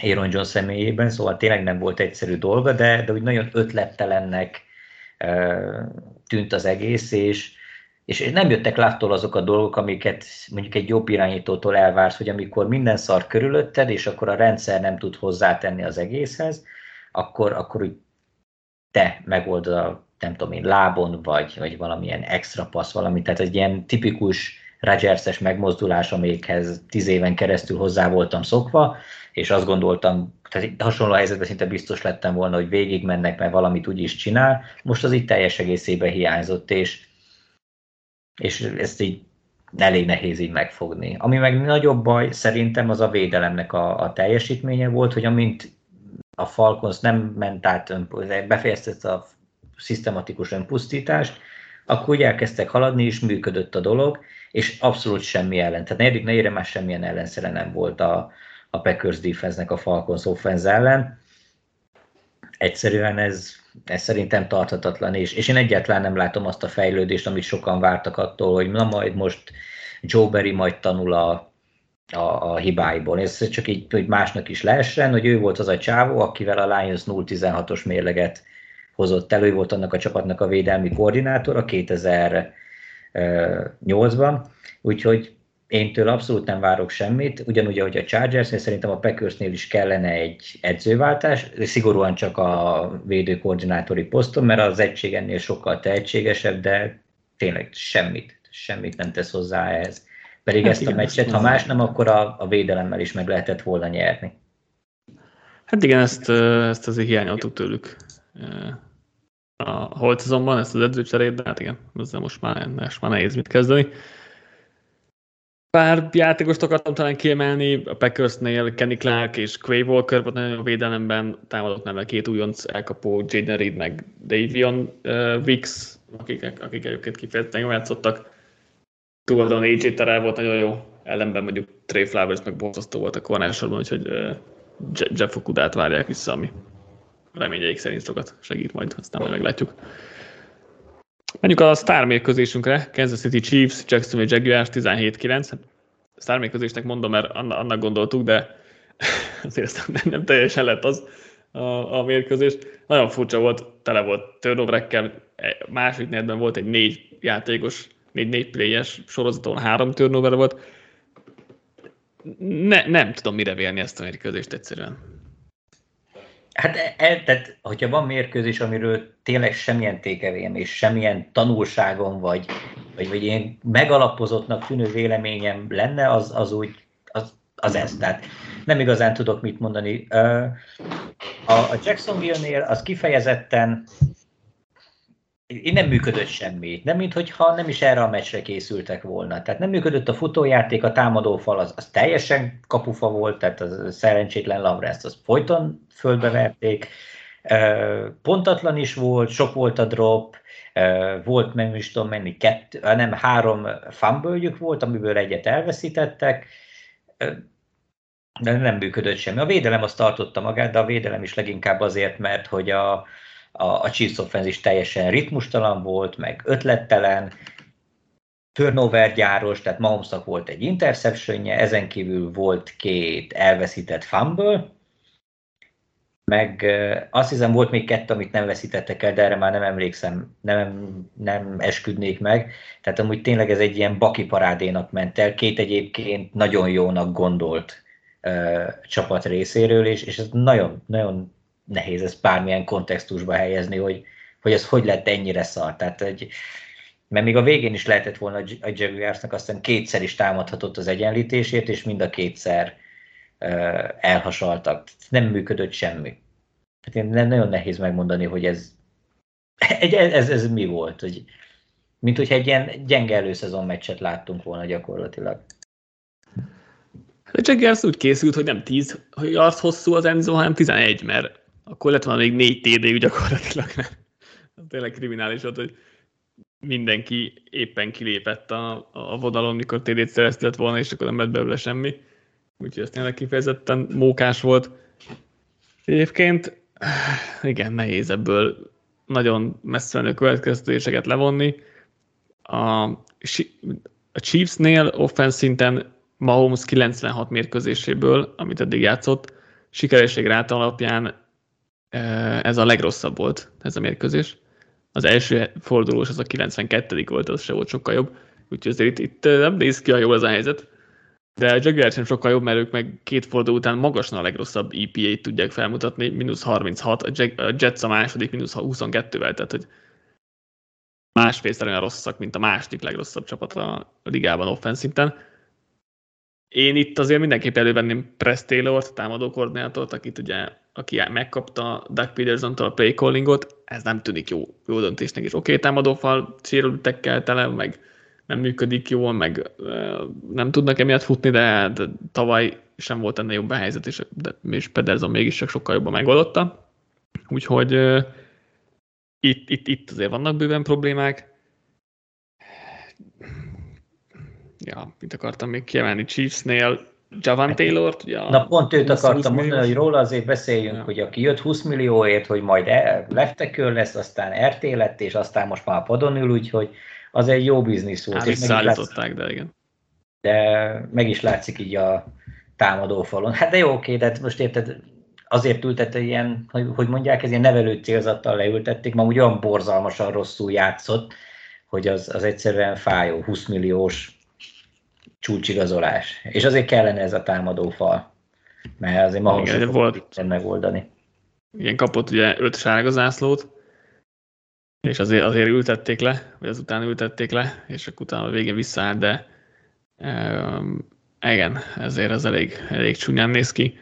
Speaker 2: Aaron John személyében, szóval tényleg nem volt egyszerű dolga, de, de úgy nagyon ötlettelennek tűnt az egész, és, és nem jöttek láttól azok a dolgok, amiket mondjuk egy jobb irányítótól elvársz, hogy amikor minden szar körülötted, és akkor a rendszer nem tud hozzátenni az egészhez, akkor, akkor úgy te megoldod a nem tudom én, lábon, vagy, vagy valamilyen extra passz, valami, tehát egy ilyen tipikus Rodgers-es megmozdulás, amikhez tíz éven keresztül hozzá voltam szokva, és azt gondoltam, tehát hasonló helyzetben szinte biztos lettem volna, hogy végig mennek, mert valamit úgy is csinál, most az itt teljes egészében hiányzott, és, és ezt így elég nehéz így megfogni. Ami meg nagyobb baj szerintem az a védelemnek a, a teljesítménye volt, hogy amint a Falcons nem ment át, befejezte a szisztematikus önpusztítást, akkor úgy elkezdtek haladni, és működött a dolog, és abszolút semmi ellen. Tehát negyedik negyedre már semmilyen ellenszere nem volt a, a Packers defense a Falcons offense ellen. Egyszerűen ez, ez szerintem tarthatatlan, és, és én egyáltalán nem látom azt a fejlődést, amit sokan vártak attól, hogy na majd most Joe Berry majd tanul a, a, a hibáiból. Ez csak így, hogy másnak is lehessen, hogy ő volt az a csávó, akivel a Lions 0-16-os mérleget hozott elő, volt annak a csapatnak a védelmi koordinátora 2008-ban, úgyhogy én tőle abszolút nem várok semmit, ugyanúgy, ahogy a chargers szerintem a Packersnél is kellene egy edzőváltás, szigorúan csak a védőkoordinátori poszton, mert az egység ennél sokkal tehetségesebb, de tényleg semmit, semmit nem tesz hozzá ehhez. Pedig hát ezt igen, a meccset, ha más nem, akkor a, a védelemmel is meg lehetett volna nyerni.
Speaker 1: Hát igen, ezt, ezt azért hiányoltuk tőlük. A Holt azonban ezt az edzőcserét, de hát igen, ezzel most már, most már nehéz mit kezdeni. Pár játékost akartam talán kiemelni, a Packersnél Kenny Clark és Quay Walker volt nagyon a védelemben, támadott nem két újonc elkapó, Jaden Reed meg Davion uh, Wicks, akik, akik egyébként kifejezetten jól játszottak. Túloldalon AJ Terrell volt nagyon jó, ellenben mondjuk Trey Flowers meg borzasztó volt a kornálsorban, úgyhogy uh, Jeff Okudát várják vissza, ami reményeik szerint sokat segít majd, aztán majd meglátjuk. Menjünk a sztár mérkőzésünkre, Kansas City Chiefs, Jacksonville Jaguars 17-9. Hát, sztár mérkőzésnek mondom, mert annak gondoltuk, de (laughs) azért nem, nem teljesen lett az a, a mérkőzés. Nagyon furcsa volt, tele volt turnoverekkel, e, második negyedben volt egy négy játékos, négy, négy playes sorozaton három turnover volt. Ne, nem tudom mire vélni ezt a mérkőzést egyszerűen.
Speaker 2: Hát, el, e, tehát, hogyha van mérkőzés, amiről tényleg semmilyen tékevém és semmilyen tanulságom, vagy, vagy, vagy ilyen megalapozottnak tűnő véleményem lenne, az, az úgy, az, az ez. Tehát nem igazán tudok mit mondani. A, a Jacksonville-nél az kifejezetten én nem működött semmi. Nem, mintha nem is erre a meccsre készültek volna. Tehát nem működött a futójáték, a támadófal az, az teljesen kapufa volt, tehát a szerencsétlen Lavreszt az folyton földbeverték. Pontatlan is volt, sok volt a drop, volt nem is tudom menni, kettő, nem három fumble volt, amiből egyet elveszítettek, de nem működött semmi. A védelem azt tartotta magát, de a védelem is leginkább azért, mert hogy a, a, a Chiefs offense is teljesen ritmustalan volt, meg ötlettelen, turnover gyáros, tehát Mahomesnak volt egy interceptionje, ezen kívül volt két elveszített fumble, meg azt hiszem volt még kettő, amit nem veszítettek el, de erre már nem emlékszem, nem, nem esküdnék meg. Tehát amúgy tényleg ez egy ilyen baki parádénak ment el, két egyébként nagyon jónak gondolt uh, csapat részéről, és, és ez nagyon, nagyon nehéz ezt bármilyen kontextusba helyezni, hogy, hogy ez hogy lett ennyire szar. Tehát, hogy, mert még a végén is lehetett volna a Jaguarsnak, aztán kétszer is támadhatott az egyenlítését, és mind a kétszer uh, elhasaltak. Nem működött semmi. Hát én nagyon nehéz megmondani, hogy ez, egy, ez, ez mi volt. Hogy, mint hogyha egy ilyen gyenge előszezon meccset láttunk volna gyakorlatilag.
Speaker 1: A Jaguars úgy készült, hogy nem 10 yards hosszú az Enzo, hanem 11, mert akkor lett volna még négy TD gyakorlatilag, mert tényleg kriminális volt, hogy mindenki éppen kilépett a, a vonalon, mikor TD-t szereztett volna, és akkor nem lett belőle semmi. Úgyhogy ez tényleg kifejezetten mókás volt. Egyébként igen, nehéz ebből nagyon messze menő következtetéseket levonni. A, a Chiefsnél offense szinten Mahomes 96 mérkőzéséből, amit eddig játszott, sikeresség ráta alapján ez a legrosszabb volt, ez a mérkőzés. Az első fordulós az a 92. volt, az se volt sokkal jobb. Úgyhogy azért itt, itt nem néz ki a jó ez a helyzet. De a Jaguars sem sokkal jobb, mert ők meg két forduló után magasan a legrosszabb EPA-t tudják felmutatni, mínusz 36, a Jets a második mínusz 22-vel, tehát hogy másfélszer olyan rosszak, mint a második legrosszabb csapat a ligában offenszinten. Én itt azért mindenképp elővenném Press Taylor-t, támadó koordinátort, akit ugye, aki megkapta Doug Peterson-tól a play callingot, ez nem tűnik jó, jó döntésnek is. Oké, okay, támadófal sérültekkel tele, meg nem működik jól, meg nem tudnak emiatt futni, de, de tavaly sem volt ennél jobb a helyzet, és, de, és Pedersen mégis csak sokkal jobban megoldotta. Úgyhogy uh, itt, itt, itt azért vannak bőven problémák. Ja, mit akartam még kiemelni Chiefsnél, Javan taylor ugye
Speaker 2: Na pont őt akartam mondani, hogy róla azért beszéljünk, ja. hogy aki jött 20 millióért, hogy majd leftekör lesz, aztán RT lett, és aztán most már padon ül, úgyhogy az egy jó biznisz volt. Hát
Speaker 1: visszaállították, de igen.
Speaker 2: De meg is látszik így a támadó falon. Hát de jó, oké, de most érted, azért ültette ilyen, hogy, hogy mondják, ez ilyen nevelő célzattal leültették, ma úgy olyan borzalmasan rosszul játszott, hogy az, az egyszerűen fájó, 20 milliós csúcsigazolás. És azért kellene ez a támadó fal, mert azért ma Igen, volt megoldani.
Speaker 1: Igen, kapott ugye öt sárga zászlót, és azért, azért ültették le, vagy azután ültették le, és akkor utána a végén visszaállt, de um, igen, ezért az elég, elég csúnyán néz ki.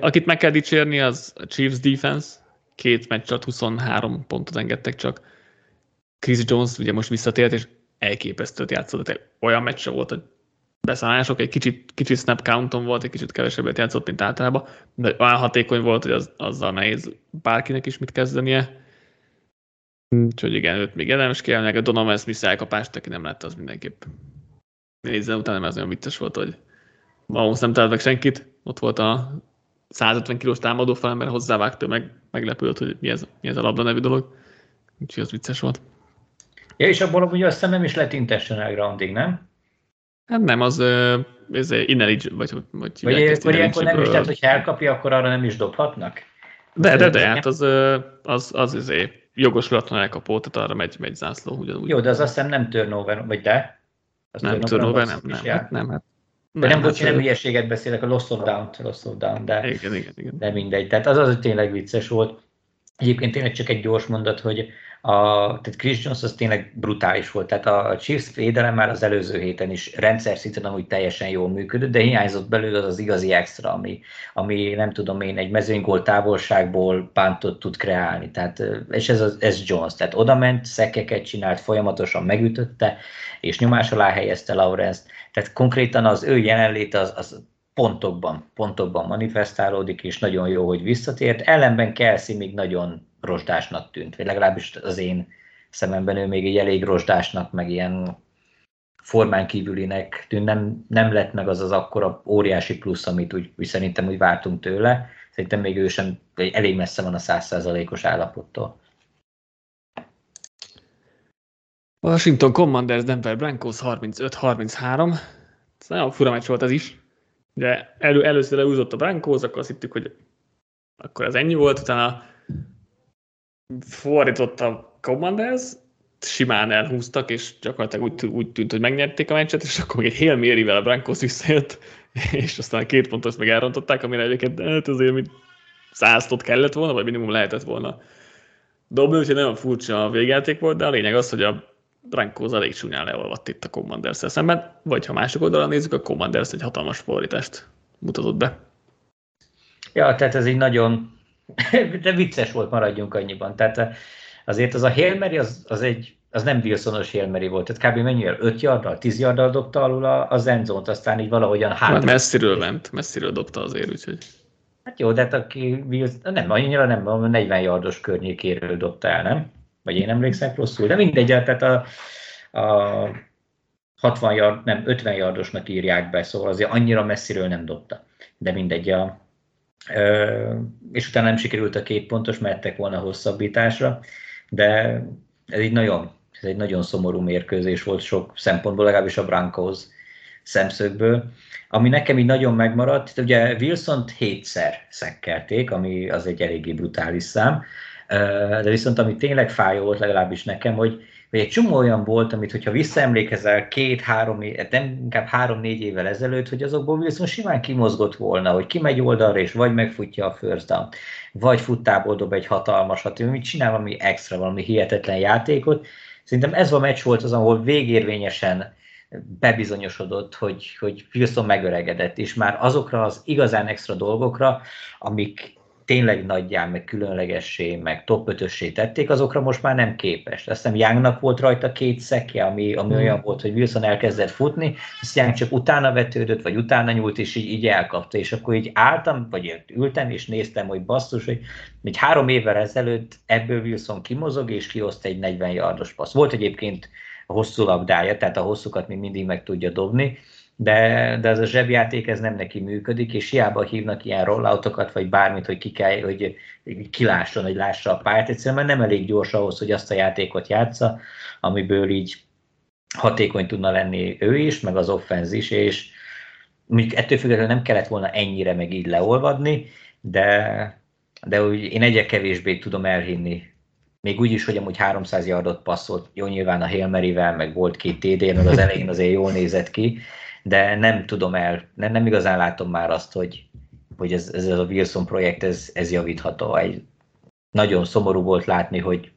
Speaker 1: Akit meg kell dicsérni, az a Chiefs defense. Két meccs alatt 23 pontot engedtek csak. Chris Jones ugye most visszatért, és elképesztőt játszott. Olyan meccs volt, hogy beszállások, egy kicsit, kicsit snap counton volt, egy kicsit kevesebbet játszott, mint általában, de olyan hatékony volt, hogy az, azzal nehéz bárkinek is mit kezdenie. Úgyhogy igen, őt még érdemes meg a Donovan Smith elkapást, aki nem lett, az mindenképp nézzen utána, mert az olyan vicces volt, hogy Mahomes nem talált meg senkit, ott volt a 150 kilós támadó felember hozzávágta, meg meglepődött, hogy mi ez, mi ez a labda nevű dolog. Úgyhogy az vicces volt.
Speaker 2: Ja, és abból ugye azt hiszem nem is lett intentional grounding, nem?
Speaker 1: Hát nem, az ez ineligible, vagy hogy
Speaker 2: Vagy akkor ilyenkor nem is, tehát hogyha elkapja, akkor arra nem is dobhatnak?
Speaker 1: De, de, de, hát az, az, az, az izé, jogosulatlan elkapó, tehát arra megy, megy zászló ugyanúgy.
Speaker 2: Jó, de az azt hiszem nem turnover, vagy de?
Speaker 1: Az nem, turnover, nem, nem, hát nem, hát
Speaker 2: nem, nem, bocs, nem hülyeséget beszélek, a loss of down, loss of down, de,
Speaker 1: igen, igen, igen.
Speaker 2: de mindegy. Tehát az az, hogy tényleg vicces volt. Egyébként tényleg csak egy gyors mondat, hogy a, tehát Chris Jones az tényleg brutális volt. Tehát a Chiefs védelem már az előző héten is rendszer szinten amúgy teljesen jól működött, de hiányzott belőle az az igazi extra, ami, ami nem tudom én, egy mezőnygól távolságból pántot tud kreálni. Tehát, és ez, ez Jones. Tehát oda ment, szekeket csinált, folyamatosan megütötte, és nyomás alá helyezte Lawrence-t. Tehát konkrétan az ő jelenléte az, az pontokban, pontokban manifestálódik, és nagyon jó, hogy visszatért. Ellenben Kelsey még nagyon rozsdásnak tűnt, vagy legalábbis az én szememben ő még egy elég rozsdásnak, meg ilyen formán kívülinek tűnt, nem, nem lett meg az az akkora óriási plusz, amit úgy, úgy szerintem úgy vártunk tőle. Szerintem még ő sem elég messze van a százszázalékos állapottól.
Speaker 1: Washington Commanders Denver Broncos 35-33. Ez nagyon fura meccs volt ez is. Ugye elő, először leúzott a Broncos, akkor azt hittük, hogy akkor ez ennyi volt, utána fordított a Commanders, simán elhúztak, és gyakorlatilag úgy, úgy tűnt, hogy megnyerték a meccset, és akkor még egy Hail Mary-vel a Broncos visszajött, (laughs) és aztán a két pontos meg elrontották, amire egyébként hát azért mint száztot kellett volna, vagy minimum lehetett volna dobni, úgyhogy nagyon furcsa a végjáték volt, de a lényeg az, hogy a Broncos elég csúnyán leolvadt itt a commanders szemben, vagy ha mások oldalon nézzük, a Commanders egy hatalmas fordítást mutatott be.
Speaker 2: Ja, tehát ez így nagyon, (laughs) de vicces volt, maradjunk annyiban. Tehát eh, azért az a Hail Mary az, az egy az nem Wilsonos Hail Mary volt, tehát kb. mennyivel? 5 yarddal, 10 yarddal dobta alul a, a endzone aztán így valahogyan
Speaker 1: hát. Hát messziről ment, messziről dobta azért, úgyhogy.
Speaker 2: Hát jó, de hát aki Wilson, nem, annyira nem, 40 yardos környékéről dobta el, nem? Vagy én emlékszem rosszul, de mindegy, tehát a, a 60 yard, nem, 50 yardosnak írják be, szóval azért annyira messziről nem dobta. De mindegy, a, ö, és utána nem sikerült a két pontos, mehettek volna hosszabbításra, de ez egy nagyon, ez egy nagyon szomorú mérkőzés volt sok szempontból, legalábbis a Broncos szemszögből. Ami nekem így nagyon megmaradt, ugye Wilson-t hétszer szekkelték, ami az egy eléggé brutális szám, de viszont ami tényleg fájó volt legalábbis nekem, hogy, hogy egy csomó olyan volt, amit hogyha visszaemlékezel két-három, nem inkább három-négy évvel ezelőtt, hogy azokból viszont simán kimozgott volna, hogy kimegy oldalra és vagy megfutja a first down, vagy futtából dob egy hatalmasat, mit csinál valami extra, valami hihetetlen játékot. Szerintem ez a meccs volt az, ahol végérvényesen bebizonyosodott, hogy, hogy Wilson megöregedett, és már azokra az igazán extra dolgokra, amik tényleg nagyjá, meg különlegessé, meg top 5 tették, azokra most már nem képes. Azt hiszem Youngnak volt rajta két szekje, ami, ami mm. olyan volt, hogy Wilson elkezdett futni, azt Young csak utána vetődött, vagy utána nyúlt, és így, így elkapta. És akkor így álltam, vagy ültem, és néztem, hogy basszus, hogy egy három évvel ezelőtt ebből Wilson kimozog, és kioszt egy 40 yardos passz. Volt egyébként a hosszú labdája, tehát a hosszukat még mindig meg tudja dobni, de, de ez a zsebjáték ez nem neki működik, és hiába hívnak ilyen rolloutokat, vagy bármit, hogy ki kell, hogy kilásson, hogy lássa a pályát, egyszerűen nem elég gyors ahhoz, hogy azt a játékot játsza, amiből így hatékony tudna lenni ő is, meg az offenz is, és mondjuk ettől függetlenül nem kellett volna ennyire meg így leolvadni, de, de úgy én egyre kevésbé tudom elhinni. Még úgy is, hogy amúgy 300 yardot passzolt, jó nyilván a Hail meg volt két TD, meg az elején azért jól nézett ki, de nem tudom el, nem, nem igazán látom már azt, hogy, hogy ez, ez a Wilson projekt, ez, ez javítható. Egy, nagyon szomorú volt látni, hogy,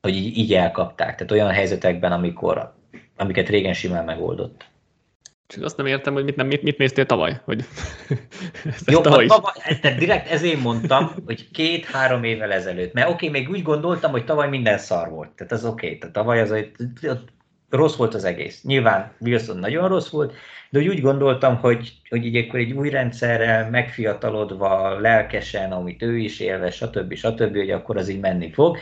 Speaker 2: hogy így, így elkapták. Tehát olyan helyzetekben, amikor, amiket régen simán megoldott.
Speaker 1: Csak azt nem értem, hogy mit, nem, mit, mit néztél tavaly? Hogy (laughs)
Speaker 2: Jó, tavaly, tavaly tehát direkt ezért mondtam, hogy két-három évvel ezelőtt. Mert oké, okay, még úgy gondoltam, hogy tavaly minden szar volt. Tehát az oké. Okay. Tehát tavaly az, hogy rossz volt az egész. Nyilván Wilson nagyon rossz volt, de úgy, gondoltam, hogy, hogy így akkor egy új rendszerrel, megfiatalodva, lelkesen, amit ő is élve, stb. stb., hogy akkor az így menni fog,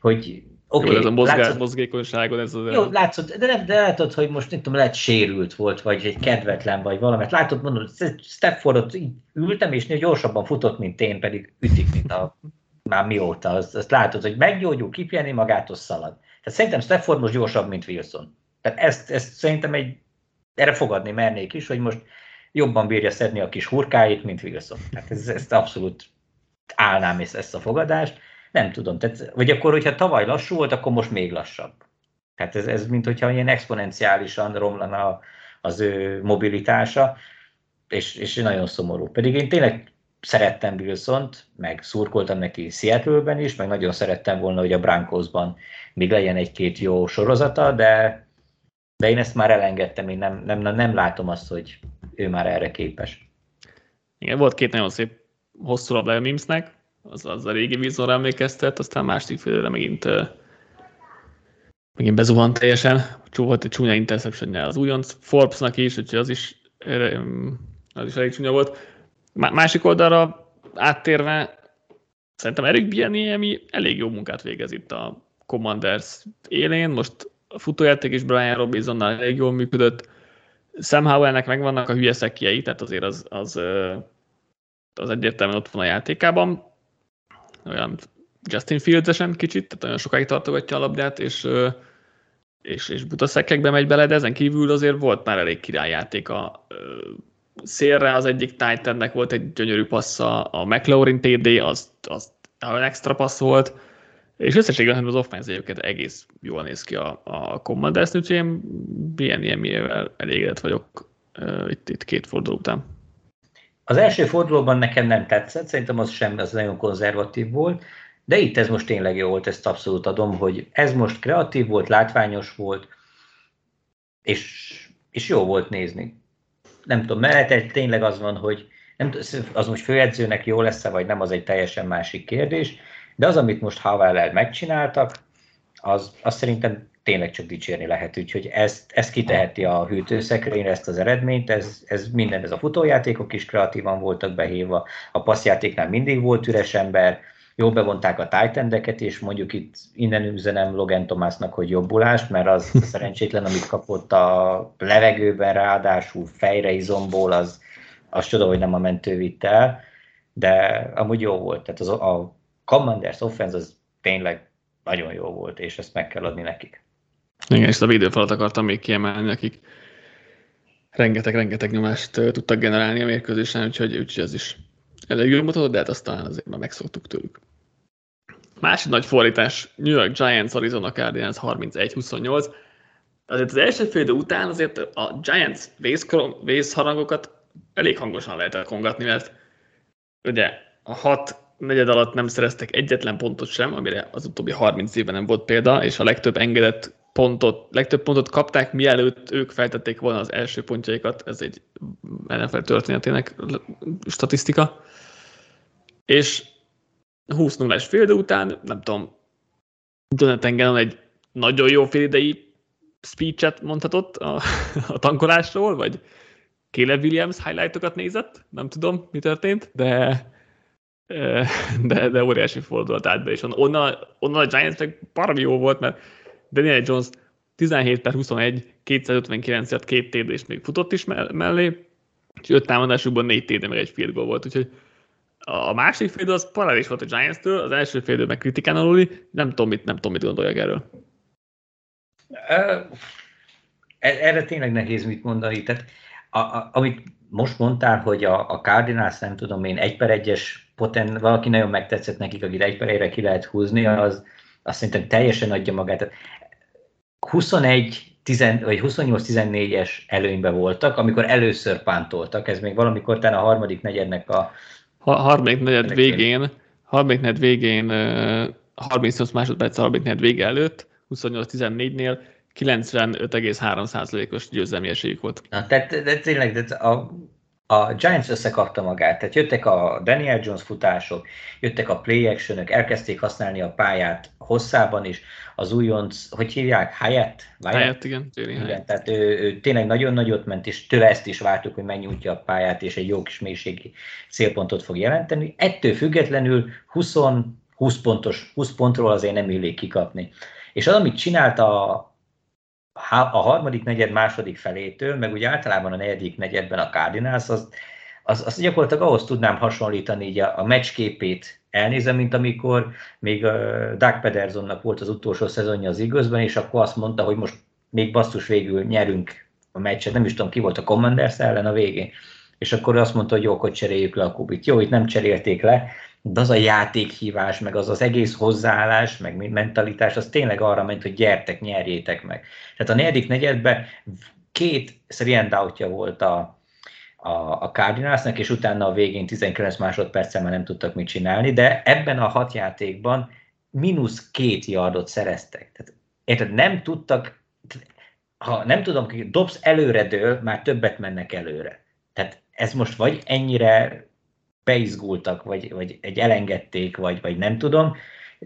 Speaker 2: hogy
Speaker 1: Oké, okay, ez a mozgás, látszott, mozgékonyságon ez az...
Speaker 2: Jó, látszott, de, de látod, hogy most nem tudom, lehet sérült volt, vagy egy kedvetlen, vagy valamit. Látod, mondom, Stepfordot így ültem, és gyorsabban futott, mint én, pedig ütik, mint a már mióta. Azt, azt látod, hogy meggyógyul, kipjeni magától szalad. Tehát szerintem Stafford most gyorsabb, mint Wilson. Tehát ezt, ezt szerintem egy, erre fogadni mernék is, hogy most jobban bírja szedni a kis hurkáit, mint Wilson. Tehát ez, ezt abszolút állnám ezt a fogadást. Nem tudom, tehát, vagy akkor, hogyha tavaly lassú volt, akkor most még lassabb. Tehát ez, ez mint hogyha ilyen exponenciálisan romlana az ő mobilitása, és, és nagyon szomorú. Pedig én tényleg szerettem wilson meg szurkoltam neki Seattle-ben is, meg nagyon szerettem volna, hogy a Broncosban még legyen egy-két jó sorozata, de, de én ezt már elengedtem, én nem, nem, nem látom azt, hogy ő már erre képes.
Speaker 1: Igen, volt két nagyon szép hosszú labdája Mimsnek, az, az a régi vízorra emlékeztet, aztán másik félre megint megint bezuhant teljesen, volt egy csúnya interception az újonc Forbesnak is, úgyhogy az is, az is elég csúnya volt. Másik oldalra áttérve, szerintem Eric Bieniemi elég jó munkát végez itt a Commanders élén, most a futójáték is Brian Robinsonnal elég jól működött, Sam Howellnek megvannak a hülye szekjei, tehát azért az, az, az egyértelműen ott van a játékában, olyan Justin Fields-esen kicsit, tehát olyan sokáig tartogatja a labdát, és, és, és buta szekekbe megy bele, de ezen kívül azért volt már elég királyjáték a szélre, az egyik Titannek volt egy gyönyörű passza, a McLaurin TD, az, az extra passz volt, és összességében az offense egyébként egész jól néz ki a, a Commanders, úgyhogy én ilyen ilyen elégedett vagyok uh, itt, itt két forduló után.
Speaker 2: Az első fordulóban nekem nem tetszett, szerintem az sem, az nagyon konzervatív volt, de itt ez most tényleg jó volt, ezt abszolút adom, hogy ez most kreatív volt, látványos volt, és, és jó volt nézni. Nem tudom, mert tényleg az van, hogy nem, az most főedzőnek jó lesz-e, vagy nem, az egy teljesen másik kérdés, de az, amit most Havellel megcsináltak, az, az szerintem tényleg csak dicsérni lehet, úgyhogy ezt, ezt kiteheti a hűtőszekrényre, ezt az eredményt, ez, ez minden, ez a futójátékok is kreatívan voltak behívva, a passzjátéknál mindig volt üres ember, jól bevonták a titan és mondjuk itt innen üzenem Logan Thomasnak, hogy jobbulást, mert az szerencsétlen, amit kapott a levegőben, ráadásul fejre izomból, az, az csoda, hogy nem a mentő vitte el, de amúgy jó volt. Tehát az, a Commanders offense az tényleg nagyon jó volt, és ezt meg kell adni nekik.
Speaker 1: Igen, és a védőfalat akartam még kiemelni, akik rengeteg-rengeteg nyomást tudtak generálni a mérkőzésen, úgyhogy, úgyhogy ez is elég jól mutatott, de hát aztán azért már megszoktuk tőlük. Másik nagy fordítás, New York Giants, Arizona Cardinals 31-28. Azért az első fél után azért a Giants vészharangokat elég hangosan lehetett kongatni, mert ugye a hat negyed alatt nem szereztek egyetlen pontot sem, amire az utóbbi 30 évben nem volt példa, és a legtöbb engedett pontot, legtöbb pontot kapták, mielőtt ők feltették volna az első pontjaikat, ez egy NFL történetének statisztika. És 20 0 fél idő után, nem tudom, Jonathan Gannon egy nagyon jó félidei speech-et mondhatott a, a tankolásról, vagy Caleb Williams highlightokat nézett, nem tudom, mi történt, de (laughs) de, de óriási fordulat át be, és onnan, onnan a Giants meg baromi jó volt, mert Daniel Jones 17 per 21, 259 et két TD és még futott is mellé, és öt támadásukban négy TD meg egy field goal volt, úgyhogy a másik fél az paralel volt a Giants-től, az első fél meg kritikán aluli, nem tudom, mit, nem tudom, mit gondoljak erről.
Speaker 2: Erre tényleg nehéz mit mondani. Tehát, a, a, amit most mondtál, hogy a, a Cardinals, nem tudom én, egy per egyes poten, valaki nagyon megtetszett nekik, akit egy per egyre ki lehet húzni, az azt szerintem teljesen adja magát. 21 10, vagy 28-14-es előnybe voltak, amikor először pántoltak, ez még valamikor talán a harmadik negyednek a...
Speaker 1: Ha, harmadik negyed végén, harmadik negyed végén, 38 másodperc harmadik negyed vége előtt, 28-14-nél 95,3%-os győzelmi esélyük volt.
Speaker 2: Na, tehát de tényleg de a, a Giants összekapta magát, tehát jöttek a Daniel Jones futások, jöttek a play actionök, elkezdték használni a pályát hosszában is, az újonc, hogy hívják, Hyatt?
Speaker 1: Hyatt, igen.
Speaker 2: igen Hyatt. tehát ő, ő, tényleg nagyon nagyot ment, és tőle ezt is vártuk, hogy megnyújtja a pályát, és egy jó kis mélységi célpontot fog jelenteni. Ettől függetlenül 20, 20 pontos, 20 pontról azért nem illék kikapni. És az, amit csinált a, a harmadik negyed második felétől, meg úgy általában a negyedik negyedben a Cardinals, az, az, az gyakorlatilag ahhoz tudnám hasonlítani így a, a meccsképét elnézem, mint amikor még uh, Doug Pedersonnak volt az utolsó szezonja az igazban, és akkor azt mondta, hogy most még basszus végül nyerünk a meccset, nem is tudom ki volt a Commanders ellen a végén, és akkor azt mondta, hogy jó, hogy cseréljük le a kubit. Jó, itt nem cserélték le, de az a játékhívás, meg az az egész hozzáállás, meg mentalitás, az tényleg arra ment, hogy gyertek, nyerjétek meg. Tehát a negyedik negyedben két three volt a, a, a Cardinalsnak, és utána a végén 19 másodperccel már nem tudtak mit csinálni, de ebben a hat játékban mínusz két yardot szereztek. Tehát, érted, nem tudtak, ha nem tudom, dobsz előre dől, már többet mennek előre. Tehát ez most vagy ennyire beizgultak, vagy, vagy egy elengedték, vagy, vagy nem tudom.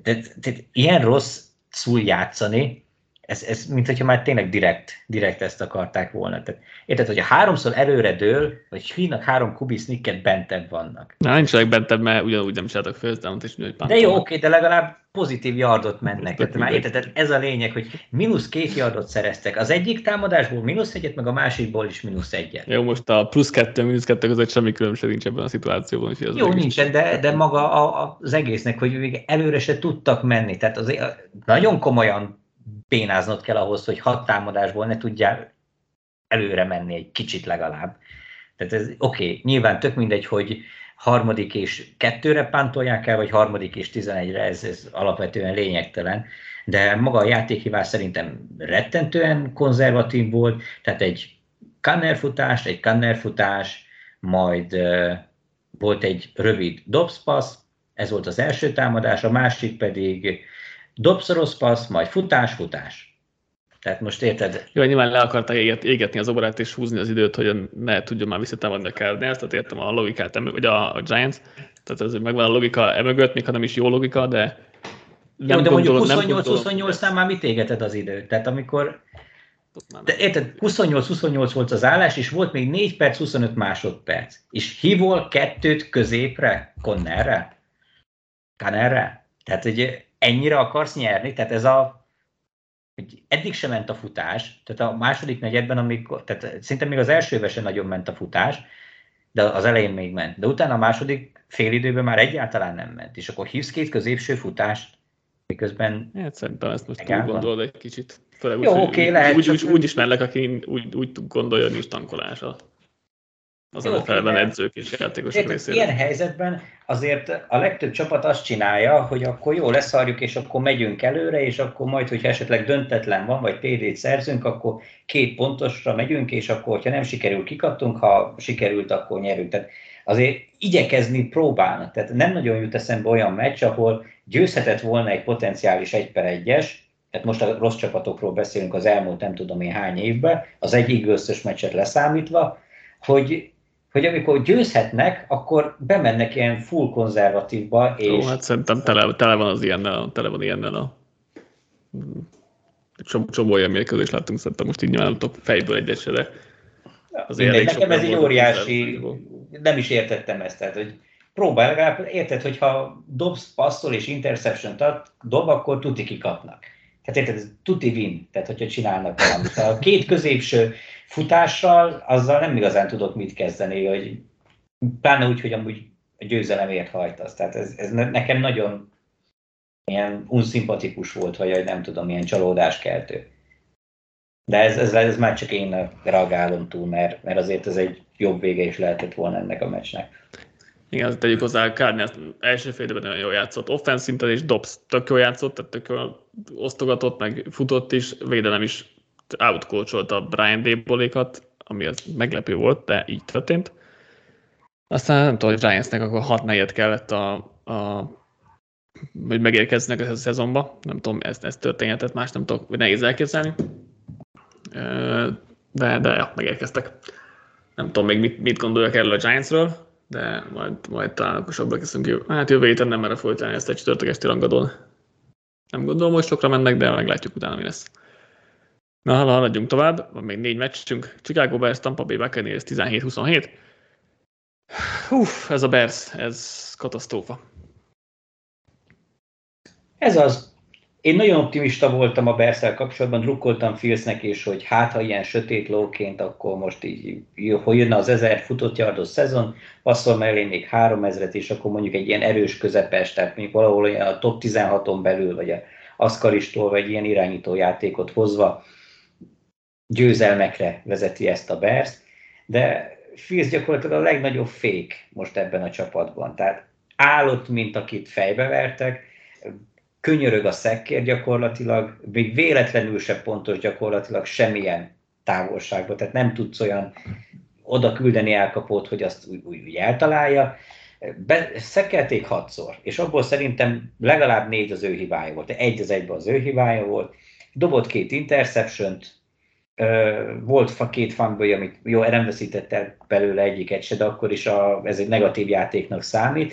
Speaker 2: Tehát, tehát ilyen rossz szul játszani, ez, ez mint hogyha már tényleg direkt, direkt ezt akarták volna. Tehát, érted, hogy a háromszor előre dől, vagy hínak három kubisznikket bentebb vannak.
Speaker 1: Na, nincsenek bentebb, mert ugyanúgy nem csináltak főzdelmet, és
Speaker 2: hogy De jó, oké, de legalább pozitív yardot mennek. Tehát már érted, ez a lényeg, hogy mínusz két yardot szereztek. Az egyik támadásból mínusz egyet, meg a másikból is mínusz egyet.
Speaker 1: Jó, most a plusz kettő, mínusz kettő között semmi különbség nincs ebben a szituációban.
Speaker 2: Az jó, egész. nincsen, de, de maga a, az egésznek, hogy még előre se tudtak menni. Tehát az, nagyon komolyan bénáznod kell ahhoz, hogy hat támadásból ne tudjál előre menni egy kicsit legalább. Tehát ez oké, okay, nyilván tök mindegy, hogy harmadik és kettőre pántolják el, vagy harmadik és tizenegyre, ez, ez alapvetően lényegtelen, de maga a játékhívás szerintem rettentően konzervatív volt, tehát egy kannerfutás, egy kannerfutás, majd uh, volt egy rövid dobszpasz, ez volt az első támadás, a másik pedig dobszoros passz, majd futás, futás. Tehát most érted?
Speaker 1: Jó, nyilván le akarta égetni az oborát és húzni az időt, hogy ne tudjon már visszatámadni a Cardinals, tehát értem a logikát, vagy a, a Giants, tehát ez megvan a logika emögött, még ha nem is jó logika, de
Speaker 2: nem Jó, de mondjuk 28-28-nál már mit égeted az időt? Tehát amikor de érted, 28-28 volt az állás, és volt még 4 perc, 25 másodperc. És hívol kettőt középre, Connerre? Connerre? Tehát ugye ennyire akarsz nyerni, tehát ez a hogy eddig sem ment a futás, tehát a második negyedben, amikor, tehát szinte még az elsőben sem nagyon ment a futás, de az elején még ment. De utána a második félidőben már egyáltalán nem ment. És akkor hívsz két középső futást, miközben...
Speaker 1: Hát szerintem ezt most túl gondolod egy kicsit.
Speaker 2: Főleg Jó, oké, okay, lehet.
Speaker 1: Úgy, úgy, úgy, ismerlek, aki úgy, úgy gondolja, hogy nincs tankolása az Jó, NFL-ben edzők és játékosok részéről.
Speaker 2: Ilyen helyzetben azért a legtöbb csapat azt csinálja, hogy akkor jó, leszarjuk, és akkor megyünk előre, és akkor majd, hogyha esetleg döntetlen van, vagy TD-t szerzünk, akkor két pontosra megyünk, és akkor, ha nem sikerül, kikattunk, ha sikerült, akkor nyerünk. Tehát azért igyekezni próbálnak. Tehát nem nagyon jut eszembe olyan meccs, ahol győzhetett volna egy potenciális 1 per 1-es, tehát most a rossz csapatokról beszélünk az elmúlt nem tudom én hány évben, az egyik összes meccset leszámítva, hogy hogy amikor győzhetnek, akkor bemennek ilyen full konzervatívba. És... Ó,
Speaker 1: hát szerintem tele, tele van az ilyennel, tele van ilyennel a csomó olyan mérkőzést láttunk, szerintem most így nyilván nem tudok fejből egyet se, de
Speaker 2: az Mindegy, nekem ez egy óriási, nem is értettem ezt, tehát hogy próbál legalább, érted, hogyha dobsz, passzol és interception dob, akkor tuti kikapnak. Hát érted, ez tuti win, tehát hogyha csinálnak valamit. A két középső futással, azzal nem igazán tudok mit kezdeni, hogy pláne úgy, hogy amúgy a győzelemért hajtasz. Tehát ez, ez nekem nagyon ilyen unszimpatikus volt, vagy nem tudom, ilyen csalódáskeltő. De ez, ez, ez már csak én reagálom túl, mert, mert azért ez egy jobb vége is lehetett volna ennek a meccsnek.
Speaker 1: Igen, azt tegyük hozzá, Kárnyás első félben nagyon jól játszott. Offense szinten is Dobbs tök jól játszott, tehát tök jól osztogatott, meg futott is, védelem is outcoacholta Brian Dable-ékat, ami az meglepő volt, de így történt. Aztán nem tudom, hogy Giantsnek akkor hat negyed kellett a, a hogy megérkeznek a szezonba. Nem tudom, ez, ez történhetett, más nem tudok, nehéz elképzelni. De, de ja, megérkeztek. Nem tudom még mit, mit gondoljak erről a Giantsről, de majd, majd talán okosabbra kezdünk. Jó. Hát jövő héten nem merre folytani ezt egy csütörtök esti rangadón. Nem gondolom, hogy sokra mennek, de meglátjuk utána, mi lesz. Na, haladjunk tovább, van még négy meccsünk. Chicago Bears, Tampa Bay Buccaneers 17-27. Hú, ez a Bears, ez katasztrófa.
Speaker 2: Ez az. Én nagyon optimista voltam a Berszel kapcsolatban, drukkoltam Filsznek is, hogy hát ha ilyen sötét lóként, akkor most így, hogy jönne az 1000 futott yardos szezon, passzol mellé még 3000-et, és akkor mondjuk egy ilyen erős közepes, tehát mondjuk valahol a top 16-on belül, vagy a Aszkaristól, vagy ilyen irányító játékot hozva győzelmekre vezeti ezt a Bears, de Fields gyakorlatilag a legnagyobb fék most ebben a csapatban. Tehát állott, mint akit fejbevertek, könyörög a szekkér gyakorlatilag, még véletlenül se pontos gyakorlatilag semmilyen távolságba, tehát nem tudsz olyan oda küldeni elkapót, hogy azt úgy, úgy, úgy eltalálja. Be, szekkelték hatszor, és abból szerintem legalább négy az ő hibája volt, egy az egyben az ő hibája volt. Dobott két interception volt két fumble amit jó, nem veszített el belőle egyiket se, de akkor is a, ez egy negatív játéknak számít.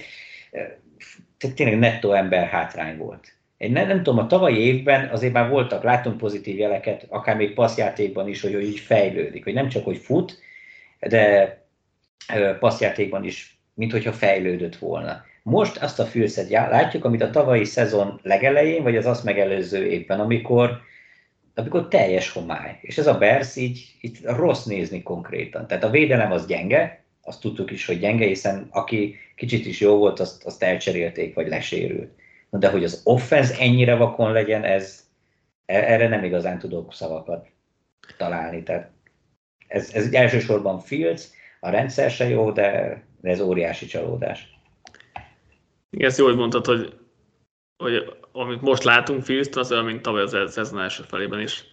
Speaker 2: Tehát tényleg nettó ember hátrány volt. Én nem, nem tudom, a tavalyi évben azért már voltak, látunk pozitív jeleket, akár még passzjátékban is, hogy, hogy így fejlődik, hogy nem csak, hogy fut, de passzjátékban is, mint hogyha fejlődött volna. Most azt a fülszet látjuk, amit a tavalyi szezon legelején, vagy az azt megelőző évben, amikor, amikor teljes homály. És ez a Bersz így, így rossz nézni konkrétan. Tehát a védelem az gyenge, azt tudtuk is, hogy gyenge, hiszen aki kicsit is jó volt, azt, azt elcserélték, vagy lesérült de hogy az offense ennyire vakon legyen, ez, e, erre nem igazán tudok szavakat találni. Tehát ez, ez elsősorban Fields, a rendszer se jó, de, de ez óriási csalódás.
Speaker 1: Igen, ezt jól mondtad, hogy, hogy amit most látunk Fields, az olyan, mint tavaly az szezon első felében is.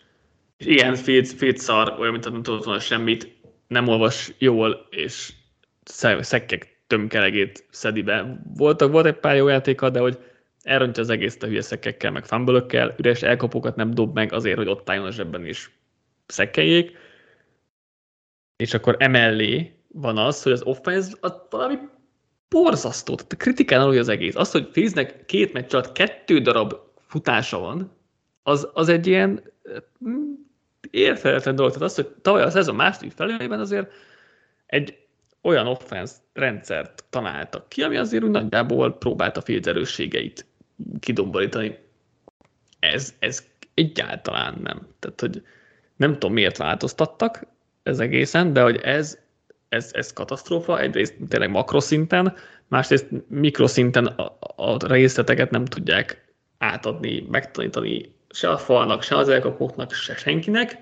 Speaker 1: És ilyen Fields, Fields szar, olyan, mint nem tudott volna semmit, nem olvas jól, és szekkek tömkelegét szedi be. Voltak, volt egy pár jó játéka, de hogy elrontja az egész a hülye szekkekkel, meg fumble üres elkapókat nem dob meg azért, hogy ott álljon a zsebben is szekkeljék. És akkor emellé van az, hogy az offense az valami borzasztó, tehát kritikán alul az egész. Az, hogy Fiznek két meccs alatt kettő darab futása van, az, az egy ilyen mm, érthetetlen dolog. Tehát az, hogy tavaly a szezon második felében azért egy olyan offense rendszert találtak ki, ami azért úgy nagyjából próbálta Fields erősségeit kidomborítani. Ez, ez egyáltalán nem. Tehát, hogy nem tudom, miért változtattak ez egészen, de hogy ez, ez, ez katasztrófa, egyrészt tényleg makroszinten, másrészt mikroszinten a, a részleteket nem tudják átadni, megtanítani se a falnak, se az elkapóknak, se senkinek.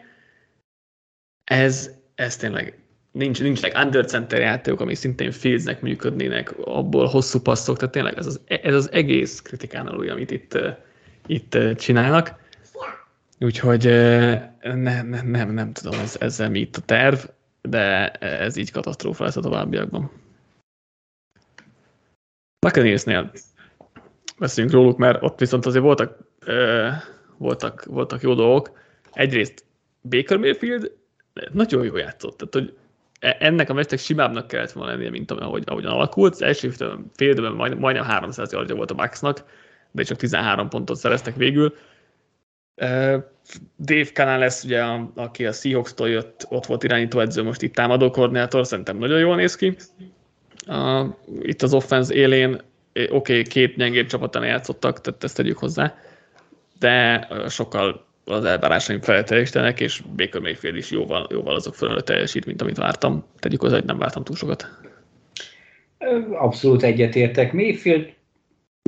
Speaker 1: Ez, ez tényleg nincs, nincsenek undercenter játékok, amik szintén Fieldsnek működnének, abból hosszú passzok, tehát tényleg ez az, ez az egész kritikán alul, amit itt, itt csinálnak. Úgyhogy nem, nem, nem, nem tudom, ez, ezzel mi itt a terv, de ez így katasztrófa lesz a továbbiakban. Buccaneersnél beszéljünk róluk, mert ott viszont azért voltak, voltak, voltak jó dolgok. Egyrészt Baker Mayfield nagyon jó játszott, tehát hogy E, ennek a meccsnek simábbnak kellett volna lennie, mint ahogy, ahogyan alakult. Az első fél időben majd, majdnem 300 yardja volt a Bucksnak, de csak 13 pontot szereztek végül. Dave Canal lesz, ugye, aki a Seahawks-tól jött, ott volt irányító edző, most itt támadó koordinátor, szerintem nagyon jól néz ki. itt az offense élén, oké, okay, két gyengébb csapatán játszottak, tehát ezt tegyük hozzá, de sokkal az elvárásaim felett teljesítenek, és Baker Mayfield is jóval, jóval azok fölött teljesít, mint amit vártam. Tegyük hozzá, hogy nem vártam túl sokat.
Speaker 2: Abszolút egyetértek. Mayfield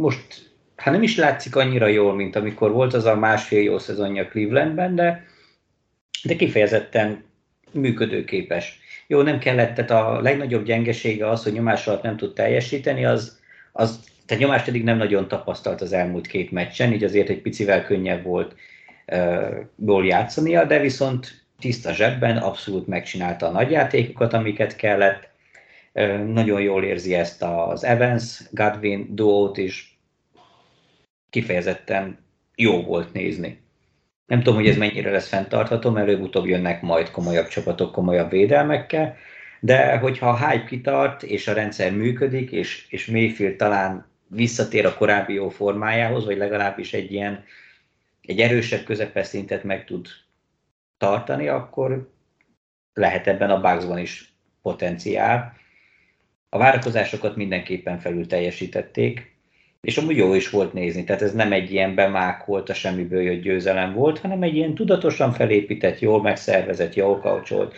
Speaker 2: most, hát nem is látszik annyira jól, mint amikor volt az a másfél jó szezonja Clevelandben, de, de kifejezetten működőképes. Jó, nem kellett, tehát a legnagyobb gyengesége az, hogy nyomás alatt nem tud teljesíteni, az, az tehát nyomást eddig nem nagyon tapasztalt az elmúlt két meccsen, így azért egy picivel könnyebb volt uh, játszania, de viszont tiszta zsebben abszolút megcsinálta a nagyjátékokat, amiket kellett. Nagyon jól érzi ezt az Evans-Godwin duót is, kifejezetten jó volt nézni. Nem tudom, hogy ez mennyire lesz fenntartható, mert előbb-utóbb jönnek majd komolyabb csapatok, komolyabb védelmekkel, de hogyha a hype kitart, és a rendszer működik, és, és Mayfield talán visszatér a korábbi jó formájához, vagy legalábbis egy ilyen egy erősebb közepes szintet meg tud tartani, akkor lehet ebben a Bugsban is potenciál. A várakozásokat mindenképpen felül teljesítették, és amúgy jó is volt nézni, tehát ez nem egy ilyen bemákolt, a semmiből jött győzelem volt, hanem egy ilyen tudatosan felépített, jól megszervezett, jól kaucsolt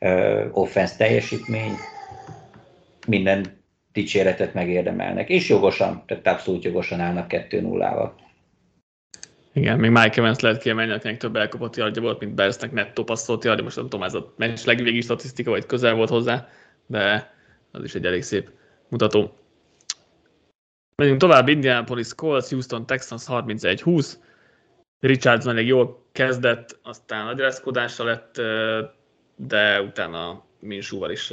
Speaker 2: uh, offense teljesítmény, minden dicséretet megérdemelnek, és jogosan, tehát abszolút jogosan állnak 2-0-val.
Speaker 1: Igen, még Mike Evans lehet kiemelni, akinek több elkapott yardja volt, mint Bersnek nettó passzolt yardja, most nem tudom, ez a meccs legvégi statisztika, vagy közel volt hozzá, de az is egy elég szép mutató. Megyünk tovább, Indianapolis Colts, Houston Texans 31-20. Richardson elég jól kezdett, aztán nagy lett, de utána Minsúval is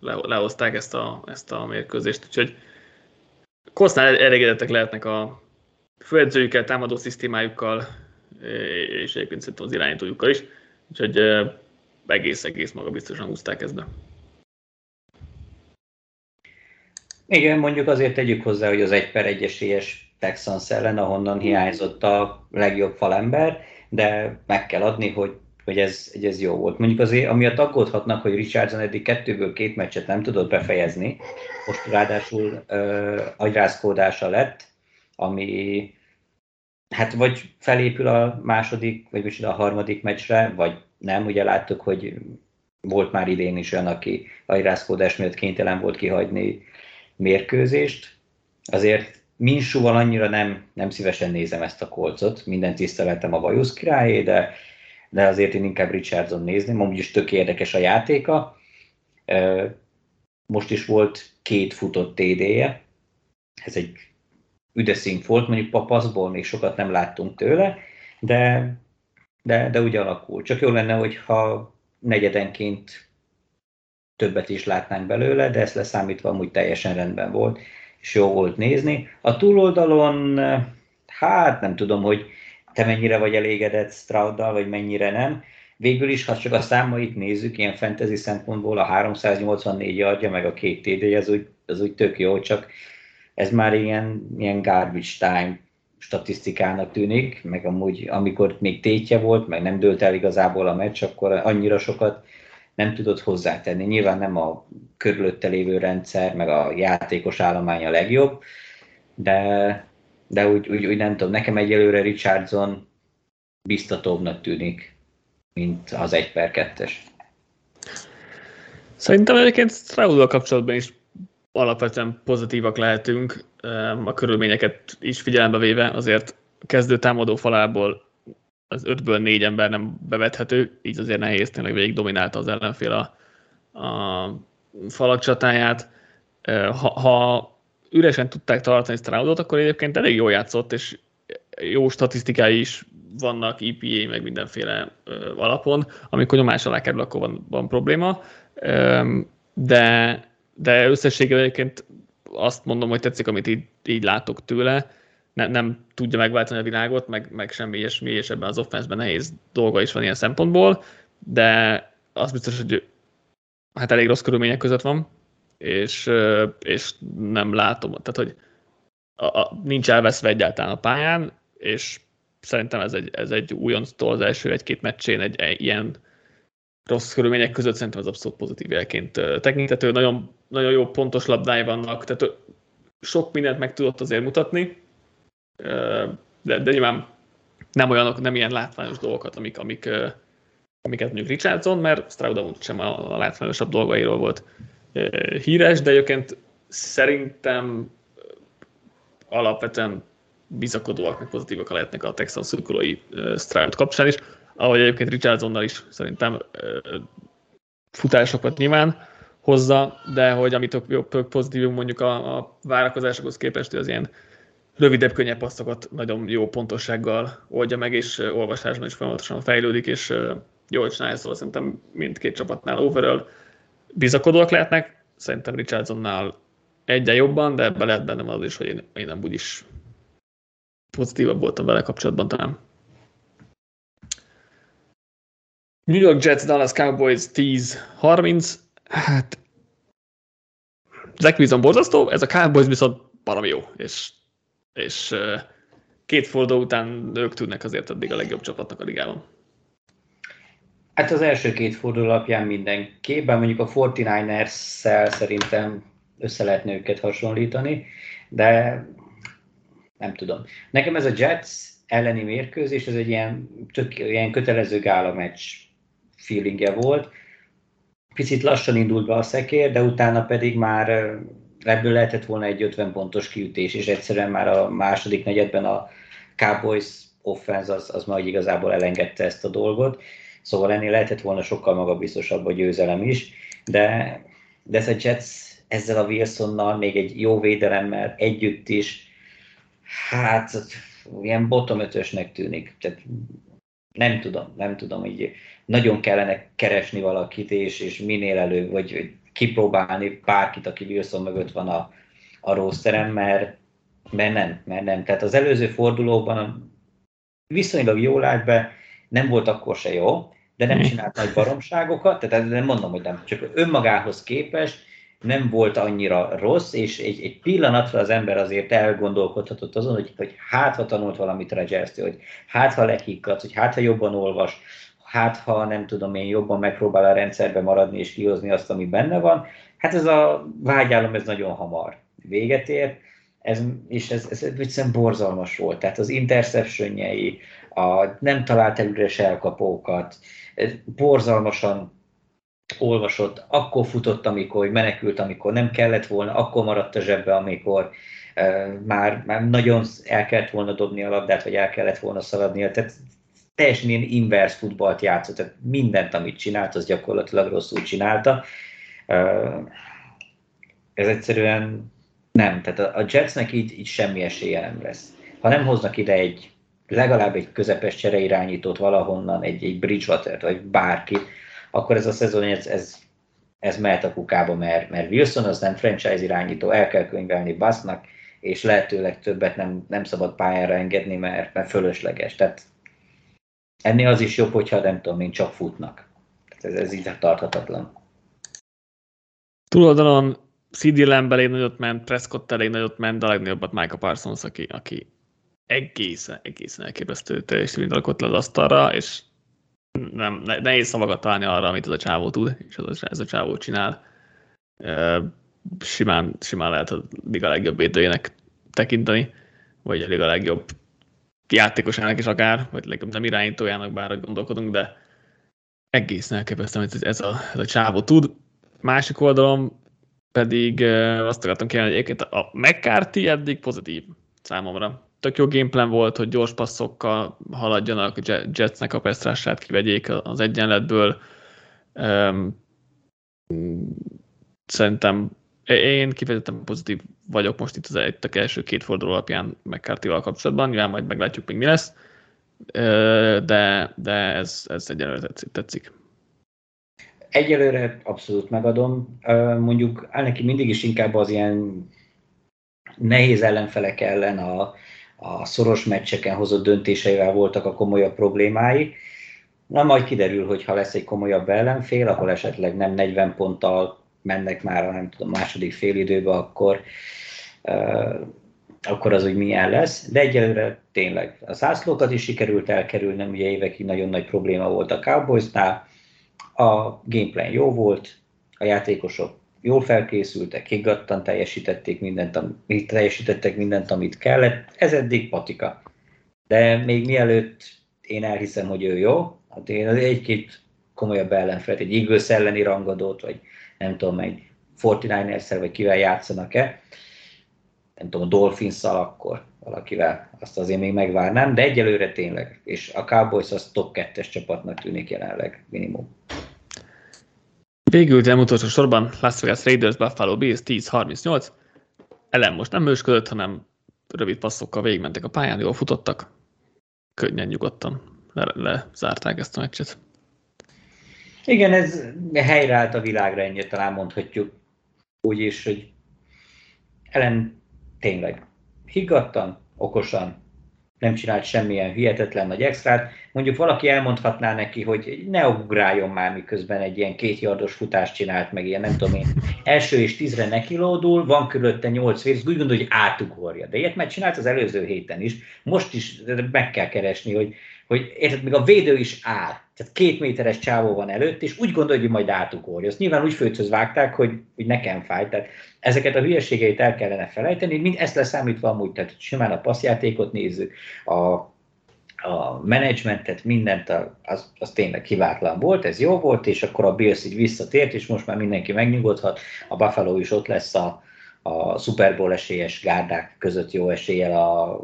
Speaker 1: lehozták ezt a, ezt a mérkőzést, úgyhogy Coltsnál elégedettek lehetnek a főedzőjükkel, támadó szisztémájukkal, és egyébként szerintem az irányítójukkal is, úgyhogy egész-egész maga biztosan húzták ezt be.
Speaker 2: Igen, mondjuk azért tegyük hozzá, hogy az egy per egy esélyes Texans ellen, ahonnan hiányzott a legjobb falember, de meg kell adni, hogy, hogy, ez, hogy ez jó volt. Mondjuk azért, amiatt aggódhatnak, hogy Richardson eddig kettőből két meccset nem tudott befejezni, most ráadásul uh, agyrázkódása lett, ami hát vagy felépül a második, vagy most a harmadik meccsre, vagy nem. Ugye láttuk, hogy volt már idén is olyan, aki agyrázkódás miatt kénytelen volt kihagyni mérkőzést. Azért Minsúval annyira nem, nem szívesen nézem ezt a kolcot, minden tiszteletem a Bajusz királyé, de, de azért én inkább Richardson nézném, amúgy is tök érdekes a játéka. Most is volt két futott TD-je, ez egy üdeszink volt, mondjuk papaszból még sokat nem láttunk tőle, de, de, de úgy alakul. Csak jó lenne, hogyha negyedenként többet is látnánk belőle, de ezt leszámítva amúgy teljesen rendben volt, és jó volt nézni. A túloldalon, hát nem tudom, hogy te mennyire vagy elégedett Strouddal, vagy mennyire nem. Végül is, ha csak a számait nézzük, ilyen fantasy szempontból a 384 yardja, meg a két TD, az úgy, az úgy tök jó, csak ez már ilyen, ilyen garbage time statisztikának tűnik, meg amúgy, amikor még tétje volt, meg nem dőlt el igazából a meccs, akkor annyira sokat nem tudott hozzátenni. Nyilván nem a körülötte lévő rendszer, meg a játékos állomány a legjobb, de, de úgy, úgy, úgy nem tudom, nekem egyelőre Richardson biztatóbbnak tűnik, mint az 1 per 2-es.
Speaker 1: Szerintem egyébként Strauddal kapcsolatban is alapvetően pozitívak lehetünk, a körülményeket is figyelembe véve, azért kezdő támadó falából az ötből négy ember nem bevethető, így azért nehéz, tényleg végig dominálta az ellenfél a, a falak csatáját. Ha, ha üresen tudták tartani Stroudot, akkor egyébként elég jól játszott, és jó statisztikái is vannak EPA, meg mindenféle alapon. Amikor nyomás alá kerül, akkor van, van probléma. De, de összességében egyébként azt mondom, hogy tetszik, amit így, így látok tőle ne, nem tudja megváltani a világot, meg, meg semmi ilyesmi, és ebben az offenszben nehéz dolga is van ilyen szempontból, de az biztos, hogy hát elég rossz körülmények között van, és, és nem látom, tehát hogy a, a, nincs elveszve egyáltalán a pályán, és szerintem ez egy, ez egy újonctól az első egy-két meccsén egy, egy ilyen rossz körülmények között szerintem az abszolút pozitív jelként tekintető. Nagyon, nagyon jó pontos labdái vannak, tehát sok mindent meg tudott azért mutatni, de, de nyilván nem olyanok, nem ilyen látványos dolgokat, amik, amik, amiket mondjuk Richardson, mert Stroud sem a, látványosabb dolgairól volt híres, de egyébként szerintem alapvetően bizakodóak, meg pozitívak lehetnek a Texans szurkolói Stroud kapcsán is, ahogy egyébként Richardsonnal is szerintem futásokat nyilván hozza, de hogy amit pozitív mondjuk a, a várakozásokhoz képest, az ilyen rövidebb, könnyebb passzokat nagyon jó pontossággal oldja meg, és olvasásban is folyamatosan fejlődik, és jól csinálja, szóval szerintem mindkét csapatnál overall bizakodóak lehetnek, szerintem Richardsonnál egyen jobban, de ebbe lehet bennem az is, hogy én, én nem úgyis pozitívabb voltam vele kapcsolatban talán. New York Jets, Dallas Cowboys 10-30, hát Zach Wilson borzasztó, ez a Cowboys viszont baromi jó, és, és két forduló után ők tudnak azért addig a legjobb csapatnak a ligában.
Speaker 2: Hát az első két forduló alapján mindenképpen, mondjuk a 49ers-szel szerintem össze lehetne őket hasonlítani, de nem tudom. Nekem ez a Jets elleni mérkőzés, ez egy ilyen, tök, ilyen kötelező gála meccs feelingje volt. Picit lassan indult be a szekér, de utána pedig már ebből lehetett volna egy 50 pontos kiütés, és egyszerűen már a második negyedben a Cowboys offense az, az majd igazából elengedte ezt a dolgot. Szóval ennél lehetett volna sokkal magabiztosabb a győzelem is, de, de ez a Jets ezzel a Wilsonnal, még egy jó védelemmel együtt is, hát ilyen bottom ötösnek tűnik. Tehát nem tudom, nem tudom, hogy nagyon kellene keresni valakit, és, és minél előbb, vagy kipróbálni bárkit, aki Wilson mögött van a, a rosterem, mert, mert nem, mert nem. Tehát az előző fordulóban viszonylag jól állt be, nem volt akkor se jó, de nem csinált nagy baromságokat, tehát nem mondom, hogy nem, csak önmagához képest nem volt annyira rossz, és egy, egy pillanatra az ember azért elgondolkodhatott azon, hogy, hogy hát ha tanult valamit rodgers hogy hát ha lekikkat, hogy hát ha jobban olvas, hát ha nem tudom én jobban megpróbál a rendszerbe maradni és kihozni azt, ami benne van, hát ez a vágyálom ez nagyon hamar véget ért, ez, és ez, ez egyszerűen borzalmas volt. Tehát az interceptionjei, a nem talált előres elkapókat, borzalmasan olvasott, akkor futott, amikor hogy menekült, amikor nem kellett volna, akkor maradt a zsebbe, amikor uh, már, már nagyon el kellett volna dobni a labdát, vagy el kellett volna szaladni. Tehát teljesen ilyen inverse futballt játszott, tehát mindent, amit csinált, az gyakorlatilag rosszul csinálta. Ez egyszerűen nem, tehát a Jetsnek így, így semmi esélye nem lesz. Ha nem hoznak ide egy legalább egy közepes csereirányítót valahonnan, egy, egy Bridgewater-t, vagy bárkit, akkor ez a szezon, ez, ez, ez mehet a kukába, mert, mert Wilson az nem franchise irányító, el kell könyvelni Bassnak, és lehetőleg többet nem, nem szabad pályára engedni, mert, mert fölösleges. Tehát ennél az is jobb, hogyha nem tudom én, csak futnak. Ez, ez így tarthatatlan.
Speaker 1: Túloldalon CD Lamb elég nagyot ment, Prescott elég nagyot ment, de a legnagyobbat Micah Parsons, aki, aki egészen, egészen elképesztő teljesítményt alkott le az asztalra, és nem, nehéz szavakat találni arra, amit ez a csávó tud, és ez a, ez a csávó csinál. Simán, simán lehet a liga legjobb védőjének tekinteni, vagy a liga legjobb játékosának is akár, vagy legjobb nem irányítójának, bár gondolkodunk, de egészen elképesztő, hogy ez a, ez a csávó tud. Másik oldalon pedig azt akartam kérni, hogy egyébként a McCarthy eddig pozitív számomra tök jó gameplan volt, hogy gyors passzokkal haladjanak, a Jetsnek a pesztrását kivegyék az egyenletből. Szerintem én kifejezetten pozitív vagyok most itt az egy első két forduló alapján mccarthy kapcsolatban, nyilván majd meglátjuk még mi lesz, de, de ez, ez egyelőre tetszik. tetszik.
Speaker 2: Egyelőre abszolút megadom. Mondjuk neki mindig is inkább az ilyen nehéz ellenfelek ellen a, a szoros meccseken hozott döntéseivel voltak a komolyabb problémái. Na majd kiderül, hogy ha lesz egy komolyabb ellenfél, ahol esetleg nem 40 ponttal mennek már a nem tudom, második félidőbe, akkor, uh, akkor az úgy milyen lesz. De egyelőre tényleg a zászlókat is sikerült elkerülni, ugye évekig nagyon nagy probléma volt a Cowboysnál. A gameplan jó volt, a játékosok jól felkészültek, higgadtan teljesítették mindent, amit teljesítettek mindent, amit kellett. Ez eddig patika. De még mielőtt én elhiszem, hogy ő jó, hát én egy-két komolyabb ellenfelet, egy Eagles elleni rangadót, vagy nem tudom, egy 49ers vagy kivel játszanak-e, nem tudom, a dolphins akkor valakivel, azt azért még megvárnám, de egyelőre tényleg, és a Cowboys az top 2-es csapatnak tűnik jelenleg minimum.
Speaker 1: Végül, de utolsó sorban Las Vegas Raiders Buffalo Bills 10-38. Ellen most nem ősködött, hanem rövid passzokkal végigmentek a pályán, jól futottak, könnyen, nyugodtan lezárták le ezt a meccset.
Speaker 2: Igen, ez helyreállt a világra, ennyi talán mondhatjuk úgy is, hogy Ellen tényleg higgadtan, okosan, nem csinált semmilyen hihetetlen nagy extrát. Mondjuk valaki elmondhatná neki, hogy ne ugráljon már, miközben egy ilyen kétjardos futást csinált, meg ilyen nem tudom én, első és tízre nekilódul, van körülötte nyolc vér, úgy gondolja, hogy átugorja. De ilyet már csinált az előző héten is. Most is meg kell keresni, hogy, hogy érted, még a védő is áll. Tehát két méteres csávó van előtt, és úgy gondolja, hogy majd átugorja. Azt nyilván úgy főthöz vágták, hogy, hogy nekem fáj. Tehát ezeket a hülyeségeit el kellene felejteni, mind ezt leszámítva amúgy, tehát simán a passzjátékot nézzük, a, a menedzsmentet, mindent, az, az tényleg hibátlan volt, ez jó volt, és akkor a Bills így visszatért, és most már mindenki megnyugodhat, a Buffalo is ott lesz a, a Super Bowl esélyes gárdák között jó eséllyel a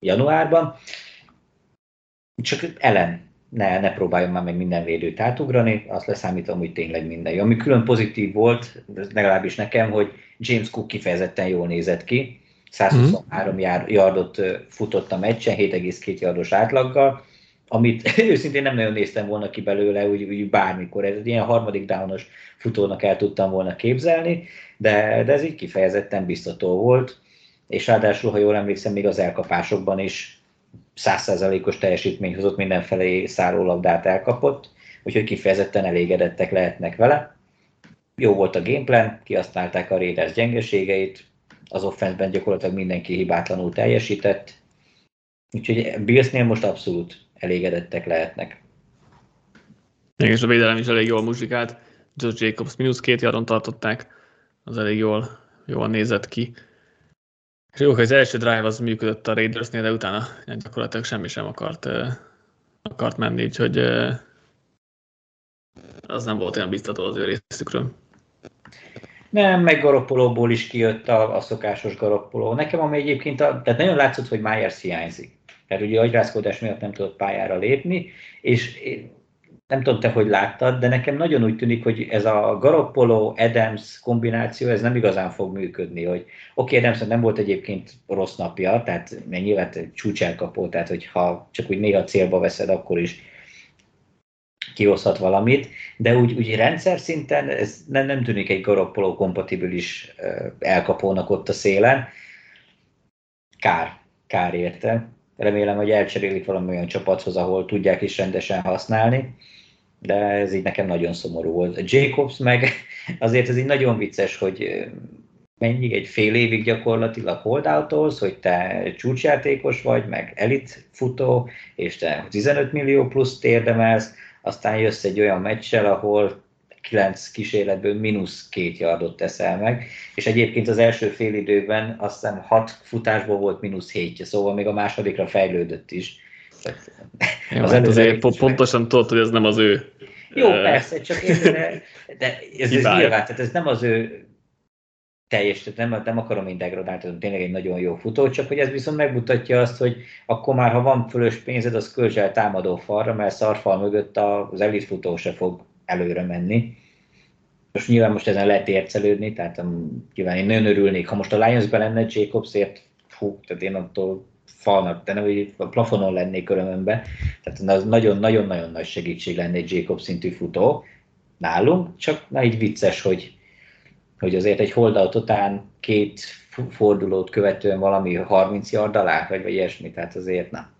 Speaker 2: januárban. Csak ellen ne, ne próbáljon már meg minden védőt átugrani, azt leszámítom, hogy tényleg minden jó. Ami külön pozitív volt, legalábbis nekem, hogy James Cook kifejezetten jól nézett ki, 123 mm. yardot futott a meccsen, 7,2 yardos átlaggal, amit (laughs) őszintén nem nagyon néztem volna ki belőle, úgy, úgy bármikor. Ez egy ilyen harmadik downos futónak el tudtam volna képzelni, de, de ez így kifejezetten biztató volt, és ráadásul, ha jól emlékszem, még az elkapásokban is százszerzalékos teljesítmény hozott, mindenfelé szárólabdát elkapott, úgyhogy kifejezetten elégedettek lehetnek vele. Jó volt a gameplan, kihasználták a Raiders gyengeségeit, az offenszben gyakorlatilag mindenki hibátlanul teljesített, úgyhogy Billsnél most abszolút elégedettek lehetnek.
Speaker 1: És a védelem is elég jól muzsikált. Josh Jacobs mínusz két jaron tartották, az elég jól, jól nézett ki. Jó, hogy az első drive az működött a Raidersnél, de utána gyakorlatilag semmi sem akart, akart menni, úgyhogy az nem volt olyan biztató az ő részükről.
Speaker 2: Nem, meg garoppolóból is kijött a, a szokásos garoppoló. Nekem ami egyébként, a, tehát nagyon látszott, hogy Myers hiányzik. Tehát ugye agyrázkodás miatt nem tudott pályára lépni, és nem tudom te, hogy láttad, de nekem nagyon úgy tűnik, hogy ez a Garoppolo Adams kombináció, ez nem igazán fog működni, hogy oké, okay, Adams nem volt egyébként rossz napja, tehát nyilván csúcselkapó, tehát hogyha csak úgy néha célba veszed, akkor is kihozhat valamit, de úgy, úgy rendszer szinten ez nem, nem tűnik egy Garoppolo kompatibilis elkapónak ott a szélen. Kár, kár érte. Remélem, hogy elcserélik valami olyan csapathoz, ahol tudják is rendesen használni, de ez így nekem nagyon szomorú volt. Jacobs meg (laughs) azért ez így nagyon vicces, hogy mennyi, egy fél évig gyakorlatilag holdoutolsz, hogy te csúcsjátékos vagy, meg elit futó, és te 15 millió plusz érdemelsz, aztán jössz egy olyan meccsel, ahol 9 kísérletből mínusz két yardot teszel meg, és egyébként az első fél időben azt hiszem 6 futásból volt mínusz hétje, szóval még a másodikra fejlődött is.
Speaker 1: Jó, az hát azért po- pontosan tudod, hogy ez nem az ő
Speaker 2: jó, persze, csak én, de, ez, ez nyilván, tehát ez nem az ő teljes, tehát nem, nem akarom én degradálni, tényleg egy nagyon jó futó, csak hogy ez viszont megmutatja azt, hogy akkor már, ha van fölös pénzed, az költs el támadó falra, mert szarfal mögött az elit futó se fog előre menni. Most nyilván most ezen lehet ércelődni, tehát um, nyilván én nagyon örülnék, ha most a Lionsben lenne Jacobsért, fú, tehát én attól falnak, nem, hogy a plafonon lennék örömömbe. Tehát nagyon-nagyon-nagyon nagy segítség lenne egy Jacob szintű futó nálunk, csak na így vicces, hogy, hogy azért egy holdout után két fordulót követően valami 30 yard alá, vagy, vagy ilyesmi, tehát azért na,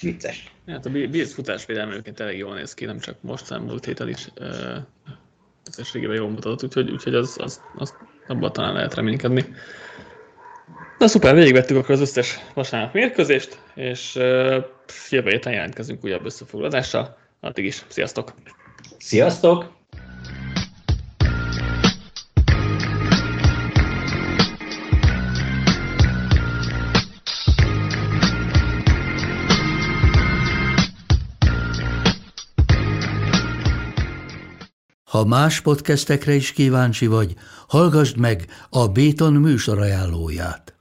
Speaker 2: vicces.
Speaker 1: Hát a Bills futásvédelme egyébként elég jól néz ki, nem csak most, hanem múlt héten is összességében jól mutatott, úgyhogy, úgyhogy az, az, az abban talán lehet reménykedni. Na szuper, végigvettük akkor az összes vasárnap mérkőzést, és uh, jövő héten jelentkezünk újabb összefoglalással. Addig is, sziasztok!
Speaker 2: Sziasztok!
Speaker 3: Ha más podcastekre is kíváncsi vagy, hallgassd meg a Béton műsor ajánlóját.